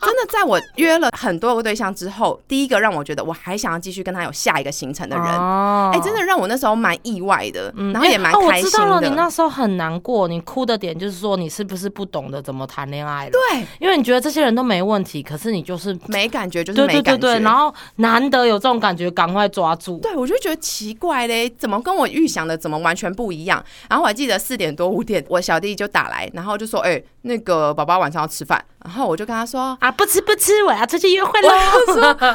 真的在我约了很多个对象之后，第一个让我觉得我还想要继续跟他有下一个行程的人。哦哎、真的让我那时候蛮意外的，嗯然后也蛮哦开心我知道了，的。你那时候很难过，你哭的点就是说你是不是不懂得怎么谈恋爱了？对，因为你觉得这些人都没问题，可是你就是没感觉就是没感觉。对对对，然后难得有这种感觉，赶快抓住。对，我就觉得奇怪嘞，怎么跟我预想的怎么完全不一样？然后我还记得四点多五点，我小弟就打来，然后就说：“哎、那个宝宝晚上要吃饭。”然后我就跟他说啊，不吃不吃，我要出去约会喽！：“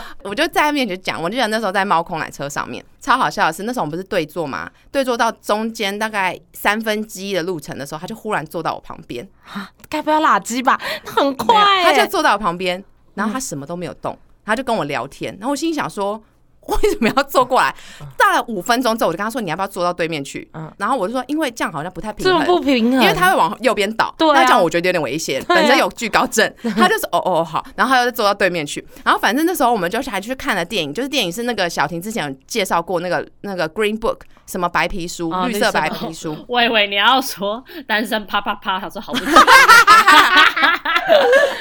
我就在他面前讲，我记得那时候在猫空缆车上面，超好笑的是，那时候我们不是对坐嘛，对坐到中间大概三分之一的路程的时候，他就忽然坐到我旁边，该不要垃圾吧？很快欸，他就坐到我旁边，然后他什么都没有动，他就跟我聊天，然后我心里想说。为什么要坐过来？大概五分钟之后，我就跟他说：“你要不要坐到对面去？”嗯。然后我就说：“因为这样好像不太平衡，不平衡，因为他会往右边倒，对啊。那这样我觉得有点危险，本身有惧高症，他就说哦哦好，然后他就坐到对面去，然后反正那时候我们就是还去看了电影，就是电影是那个小婷之前有介绍过那个那个 Green Book 什么白皮书，绿色哦绿色白皮书，我以为你要说单身啪啪啪，他说好不起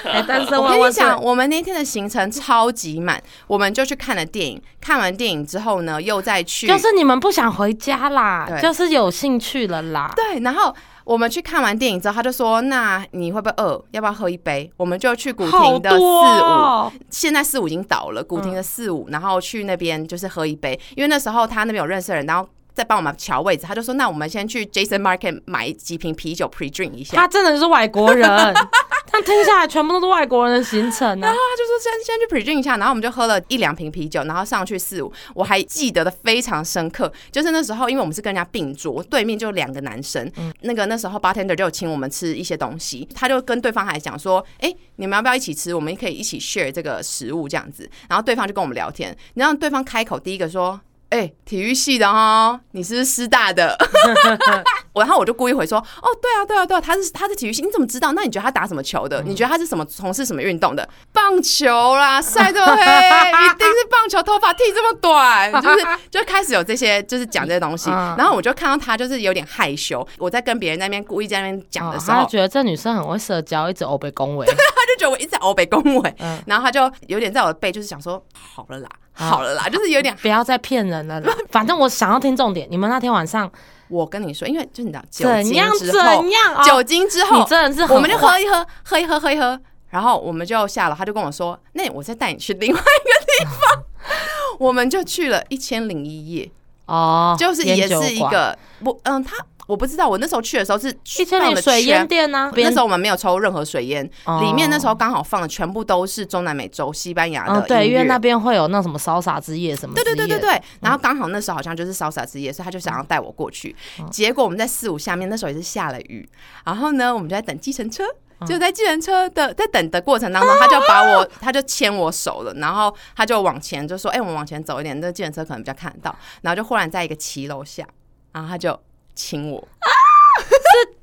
哎，单身我！跟你讲，我们那天的行程超级满，我们就去看了电影，看完电影之后呢，又再去，就是你们不想回家啦，就是有兴趣了啦。对，然后。我们去看完电影之后，他就说：“那你会不会饿？要不要喝一杯？”我们就去古亭的四五，哦现在四五已经倒了，古亭的四五，然后去那边就是喝一杯，因为那时候他那边有认识的人，然后再帮我们调位置，他就说：“那我们先去 Jason Market 买几瓶啤酒 pre drink 一下。”他真的是外国人，他听下来全部都是外国人的行程啊呢、他就说先先去 pre drink 一下，然后我们就喝了一两瓶啤酒，然后上去四五，我还记得的非常深刻，就是那时候因为我们是跟人家并桌，对面就两个男生，那个那时候 bartender 就有请我们吃一些东西，他就跟对方还讲说，哎、你们要不要一起吃？我们可以一起 share 这个食物这样子，然后对方就跟我们聊天，然后对方开口第一个说。哎、体育系的哦，你是师大的？我然后我就故意回说，哦，对啊，对啊，对啊，他是他是体育系，你怎么知道？那你觉得他打什么球的？你觉得他是什么从事什么运动的？棒球啦，晒这么黑，一定是棒球，头发剃这么短，就是就开始有这些，就是讲这些东西。嗯然后我就看到他就是有点害羞，我在跟别人那边故意在那边讲的时候，哦他觉得这女生很会社交，一直欧北恭维。对他就觉得我一直在欧北恭维，嗯然后他就有点在我的背，就是想说好了啦，好了啦，就是有点。不要再骗人了啦！反正我想要听重点。你们那天晚上我跟你说，因为就是你知道酒精怎样之后，怎样？哦酒精之后你，真的是我们就喝一喝，喝一喝，喝一喝，然后我们就下了，他就跟我说：“那我再带你去另外一个地方。”我们就去了一千零一夜，哦，就是也是一个不，嗯，他我不知道，我那时候去的时候是去千放的里水烟。店呢。那时候我们没有抽任何水烟，哦里面那时候刚好放的全部都是中南美洲、西班牙的嗯，对，因为那边会有那什么烧洒之夜什么之对。对对对对，然后刚好那时候好像就是潇洒之夜，所以他就想要带我过去。结果我们在四五下面，那时候也是下了雨，然后呢，我们就在等计程车。就在计程车的在等的过程当中，他就把我，他就牵我手了，然后他就往前就说：“哎、我们往前走一点，那个计程车可能比较看得到。”然后就忽然在一个骑楼下，然后他就亲我，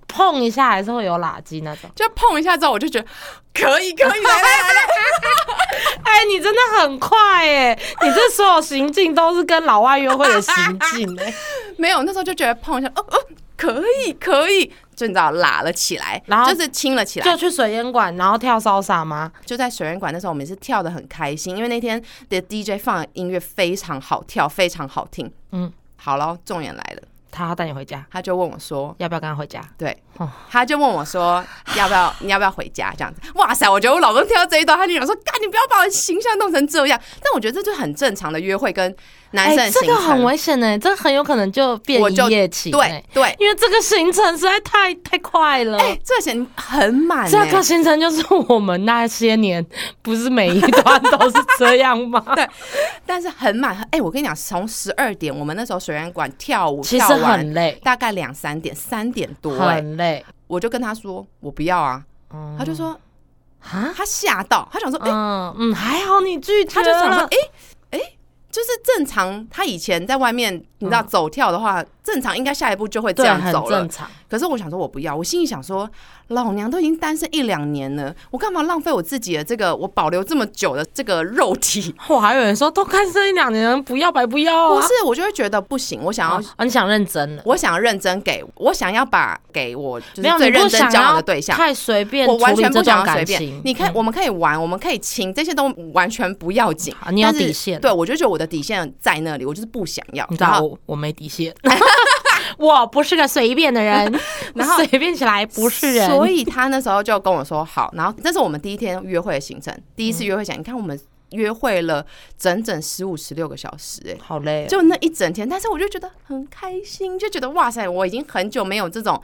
碰一下还是会有垃圾那种。就碰一下之后，我就觉得可以可以来来来来，哎，你真的很快哎！你这所有行径都是跟老外约会的行径哎。没有，那时候就觉得碰一下，哦哦，可以可以，就你知道拉了起来，然后就是亲了起来，就去水烟馆，然后跳骚洒吗？就在水烟馆那时候，我们是跳的很开心，因为那天的 DJ 放的音乐非常好跳，非常好听。嗯，好了，重点来了，他带你回家，他就问我说要不要跟他回家？：“对哦，他就问我说 要不要，你要不要回家？”这样子，哇塞！我觉得我老公听到这一段，他就想说：“干，你不要把我形象弄成这样。”但我觉得这就很正常的约会跟男生的哎这。个很危险呢，这个很有可能就变一我就夜情对哎，对，因为这个行程实在太太快了。哎、这个行很满、欸，这个行程就是我们那些年，不是每一段都是这样吗？对但是很满。哎、我跟你讲，从十二点，我们那时候水源馆跳舞，其实很累，大概两三点，三点多、哎，很累。我就跟他说我不要啊，嗯他就说啊，他吓到，他想说，哎、嗯嗯，还好你拒绝了，他就想说，哎、哎、就是正常，他以前在外面，你知道走跳的话，正常应该下一步就会这样走了正。常。可是我想说我不要，我心里想说，老娘都已经单身一两年了，我干嘛浪费我自己的这个我保留这么久的这个肉体？我还有人说都单身一两年，不要白不要啊！不是，我就会觉得不行，我想要。啊，你想认真了，我想要认真给，我想要把给我就是最认真交往的对象，太随便我完全不想要随便。。你看，嗯我们可以玩，我们可以亲，这些都完全不要紧好。你有底线对我就觉得我的底线在那里，我就是不想要。你知道我我没底线，我不是个随便的人，然后随便起来不是人。所以他那时候就跟我说好，然后这是我们第一天约会的行程，第一次约会行。你看我们约会了整整十五十六个小时、哎。好累哦，就那一整天，但是我就觉得很开心，就觉得哇塞，我已经很久没有这种。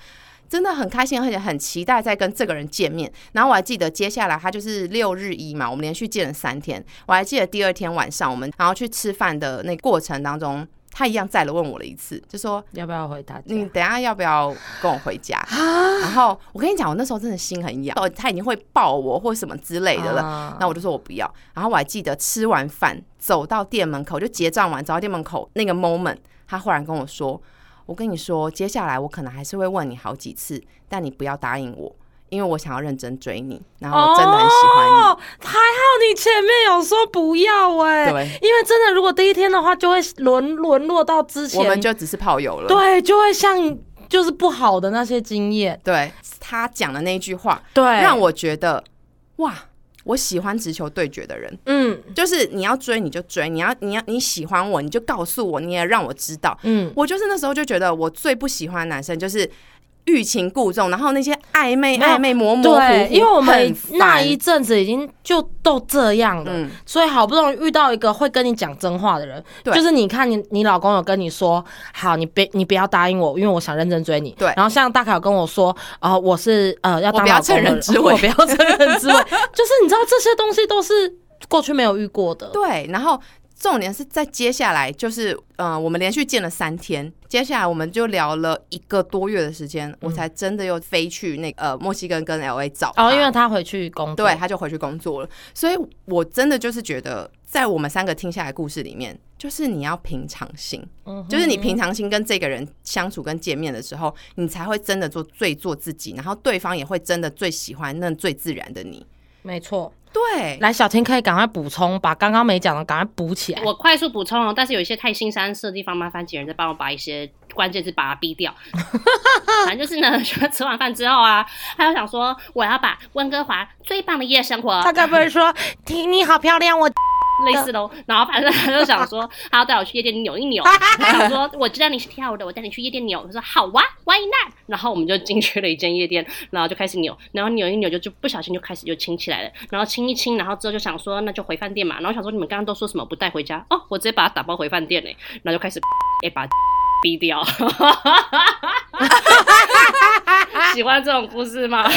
真的很开心，而且很期待再跟这个人见面。然后我还记得接下来他就是六日一嘛，我们连续见了三天。我还记得第二天晚上我们然后去吃饭的那个过程当中，他一样再了问我了一次，就说要不要回他家？你等下要不要跟我回家？然后我跟你讲，我那时候真的心很痒，哦他已经会抱我或什么之类的了。啊那我就说我不要。然后我还记得吃完饭走到店门口，就结账完走到店门口那个 moment，他忽然跟我说：“我跟你说，接下来我可能还是会问你好几次，但你不要答应我，因为我想要认真追你，然后真的很喜欢你。哦，还好你前面有说不要哎、对因为真的如果第一天的话，就会沦沦落到之前，我们就只是炮友了。对，就会像就是不好的那些经验，对，他讲的那句话，对，让我觉得哇，我喜欢直球对决的人。嗯就是你要追你就追，你要你要你喜欢我你就告诉我，你也让我知道。嗯，我就是那时候就觉得我最不喜欢男生就是欲擒故纵，然后那些暧昧暧昧模模糊糊，对，因为我们那一阵子已经就都这样了，嗯。所以好不容易遇到一个会跟你讲真话的人，对。就是你看你你老公有跟你说，好，你别你不要答应我，因为我想认真追你。对。然后像大凯有跟我说，呃，我是呃要当我不要老公人趁人之危。我不要趁人之危，就是你知道这些东西都是过去没有遇过的。对，然后重点是在接下来，就是呃，我们连续见了三天，接下来我们就聊了一个多月的时间，我才真的又飞去那个呃墨西哥跟 L A 找哦，因为他回去工作，对，他就回去工作了。所以我真的就是觉得，在我们三个听下来故事里面，就是你要平常心，嗯就是你平常心跟这个人相处跟见面的时候，你才会真的做最做自己，然后对方也会真的最喜欢那最自然的你。没错。对，来，小天可以赶快补充，把刚刚没讲的赶快补起来。我快速补充哦，但是有一些太新三色的地方，麻烦几人再帮我把一些关键字把它逼掉。反正就是呢，吃完饭之后啊，他又想说我要把温哥华最棒的夜生活他该不会说“ 婷你好漂亮”，我类似喽，然后反正他就想说，他要带我去夜店扭一扭。他想说，我知道你是跳舞的，我带你去夜店扭。我说好哇，Why not？然后我们就进去了一间夜店，然后就开始扭，然后扭一扭就就不小心就开始就亲起来了，然后亲一亲，然后之后就想说，那就回饭店嘛。然后想说你们刚刚都说什么不带回家？哦，我直接把它打包回饭店嘞，然后就开始哎把逼掉。喜欢这种故事吗？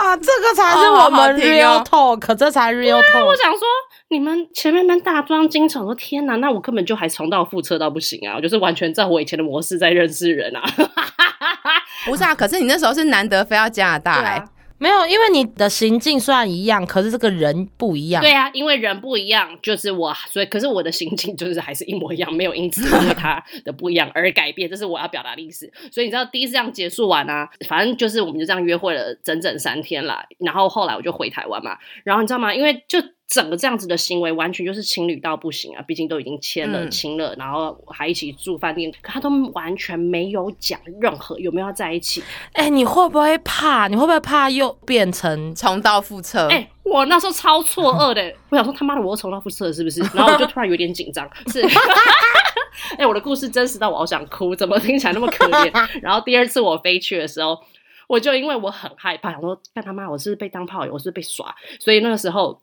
啊，这个才是哦我们 real 哦 talk，这才 real talk。我想说，你们前面们大装惊悚，我说天哪，那我根本就还重蹈覆辙到不行啊！我就是完全照我以前的模式在认识人啊。不是啊，可是你那时候是难得飞到加拿大来、没有，因为你的行径虽然一样，可是这个人不一样。对啊，因为人不一样，就是我，所以可是我的行径就是还是一模一样，没有因此因为他的不一样而改变，这是我要表达的意思。所以你知道第一次这样结束完啊，反正就是我们就这样约会了整整三天啦。然后后来我就回台湾嘛，然后你知道吗？因为就整个这样子的行为，完全就是情侣到不行啊！毕竟都已经签了、嗯亲了，然后还一起住饭店，可他都完全没有讲任何有没有要在一起。哎、你会不会怕？你会不会怕又变成？重蹈覆辙。哎、我那时候超错愕的，我想说他妈的我又重蹈覆辙是不是？然后我就突然有点紧张，是。哎、我的故事真实到我好想哭，怎么听起来那么可怜？然后第二次我飞去的时候，我就因为我很害怕，想说干他妈我是被当炮友，我是被耍，所以那个时候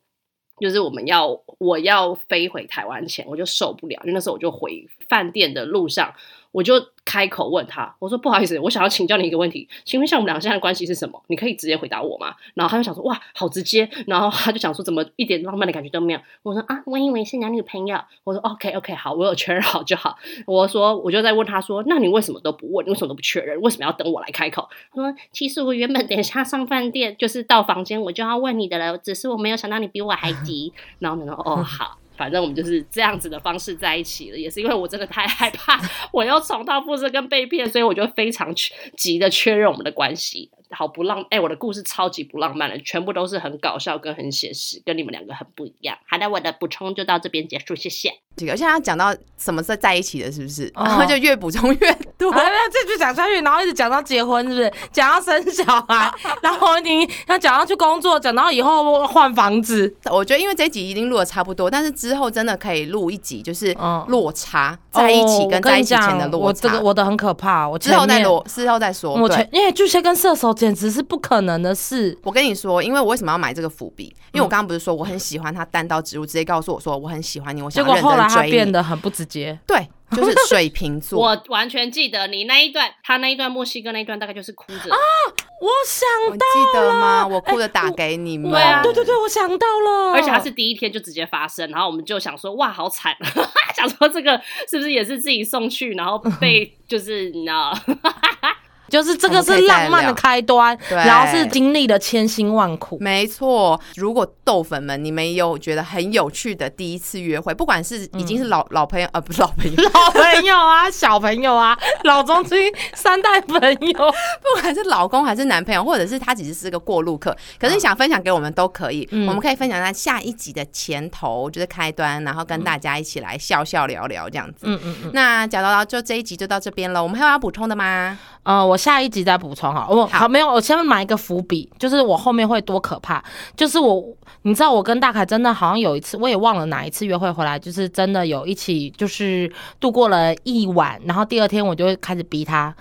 就是我们要我要飞回台湾前，我就受不了，因为那时候我就回饭店的路上，我就开口问他，我说不好意思，我想要请教你一个问题，请问一下我们俩现在关系是什么？你可以直接回答我吗？然后他就想说哇，好直接，然后他就想说怎么一点浪漫的感觉都没有？我说啊，我以为是男女朋友。我说 OK OK 好，我有确认好就好。我说我就在问他说，那你为什么都不问？你为什么都不确认？为什么要等我来开口？他说其实我原本等一下上饭店就是到房间我就要问你的了，只是我没有想到你比我还急。然后呢，哦好。反正我们就是这样子的方式在一起了，也是因为我真的太害怕我又重蹈覆辙跟被骗，所以我就非常急的确认我们的关系。好不浪，哎、我的故事超级不浪漫的，全部都是很搞笑跟很写实，跟你们两个很不一样。好的，我的补充就到这边结束，谢谢。这个，而且他讲到什么是在一起的，是不是？哦然后就越补充越多。还要这句讲下去，然后一直讲到结婚，是不是？讲到生小孩，然后你要讲到去工作，讲到以后换房子，我觉得因为这一集已经录的差不多，但是之后真的可以录一集，就是嗯落差、在一起哦跟在一起前的我落差。我这个我的很可怕，我之后再前面说，之后再说。对我前，因为巨蟹跟射手简直是不可能的事。我跟你说，因为我为什么要买这个伏笔？因嗯为我刚刚不是说我很喜欢他单刀直入，直接告诉我说我很喜欢你，我结想结果后来他。变得很不直接。对，就是水瓶座。我完全记得你那一段，他那一段墨西哥那一段，大概就是哭着啊。我想到记得吗？我哭着打给你们。对啊对对对，我想到了，而且他是第一天就直接发生，然后我们就想说，哇，好惨，想说这个是不是也是自己送去，然后被就是你知道，就是这个是浪漫的开端，对然后是经历了千辛万苦。没错，如果豆粉们你们有觉得很有趣的第一次约会，不管是已经是老、老朋友，呃，不是老朋友，老朋友啊，小朋友啊，老中青三代朋友，不管是老公还是男朋友，或者是他只是是个过路客，可是你想分享给我们都可以，嗯我们可以分享在下一集的前头，就是开端，然后跟大家一起来笑笑聊聊这样子。嗯嗯嗯。那讲到就这一集就到这边了，我们还有要补充的吗？呃，我下一集再补充好，我好。好没有，我先埋一个伏笔，就是我后面会多可怕，就是我，你知道我跟大凯真的好像有一次，我也忘了哪一次约会回来，就是真的有一起就是度过了一晚，然后第二天我就开始逼他。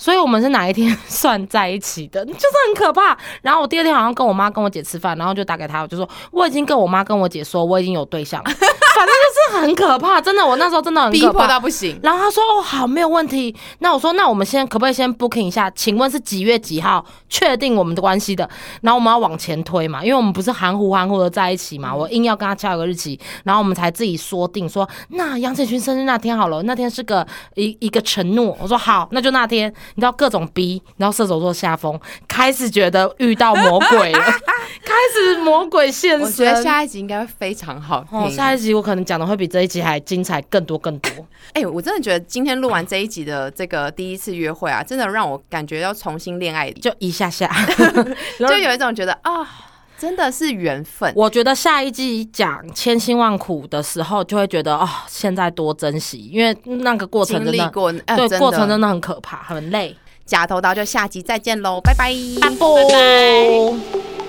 所以我们是哪一天算在一起的，就是很可怕。然后我第二天好像跟我妈跟我姐吃饭，然后就打给他，我就说我已经跟我妈跟我姐说我已经有对象了，反反正就是很可怕，真的，我那时候真的很逼迫到不行。然后他说：“哦，好，没有问题。”那我说：“那我们先可不可以先 booking 一下？请问是几月几号确定我们的关系的？然后我们要往前推嘛，因为我们不是含糊含糊的在一起嘛。我硬要跟他敲一个日期，然后我们才自己说定说，那杨建勋生日那天好了，那天是个一一个承诺。我说好，那就那天。你知道各种逼，然后射手座下风，开始觉得遇到魔鬼了，开始魔鬼现我觉得身。下一集应该会非常好听。哦，下一集我可能讲的会比这一集还精彩更多更多。哎、我真的觉得今天录完这一集的这个第一次约会啊，真的让我感觉要重新恋爱，就就一下下，就有一种觉得啊、真的是缘分。我觉得下一季讲千辛万苦的时候，就会觉得哦，现在多珍惜，因为那个过程真的，历过，呃、对，过程真的很可怕，很累。假头刀就下集再见喽，拜拜，拜拜。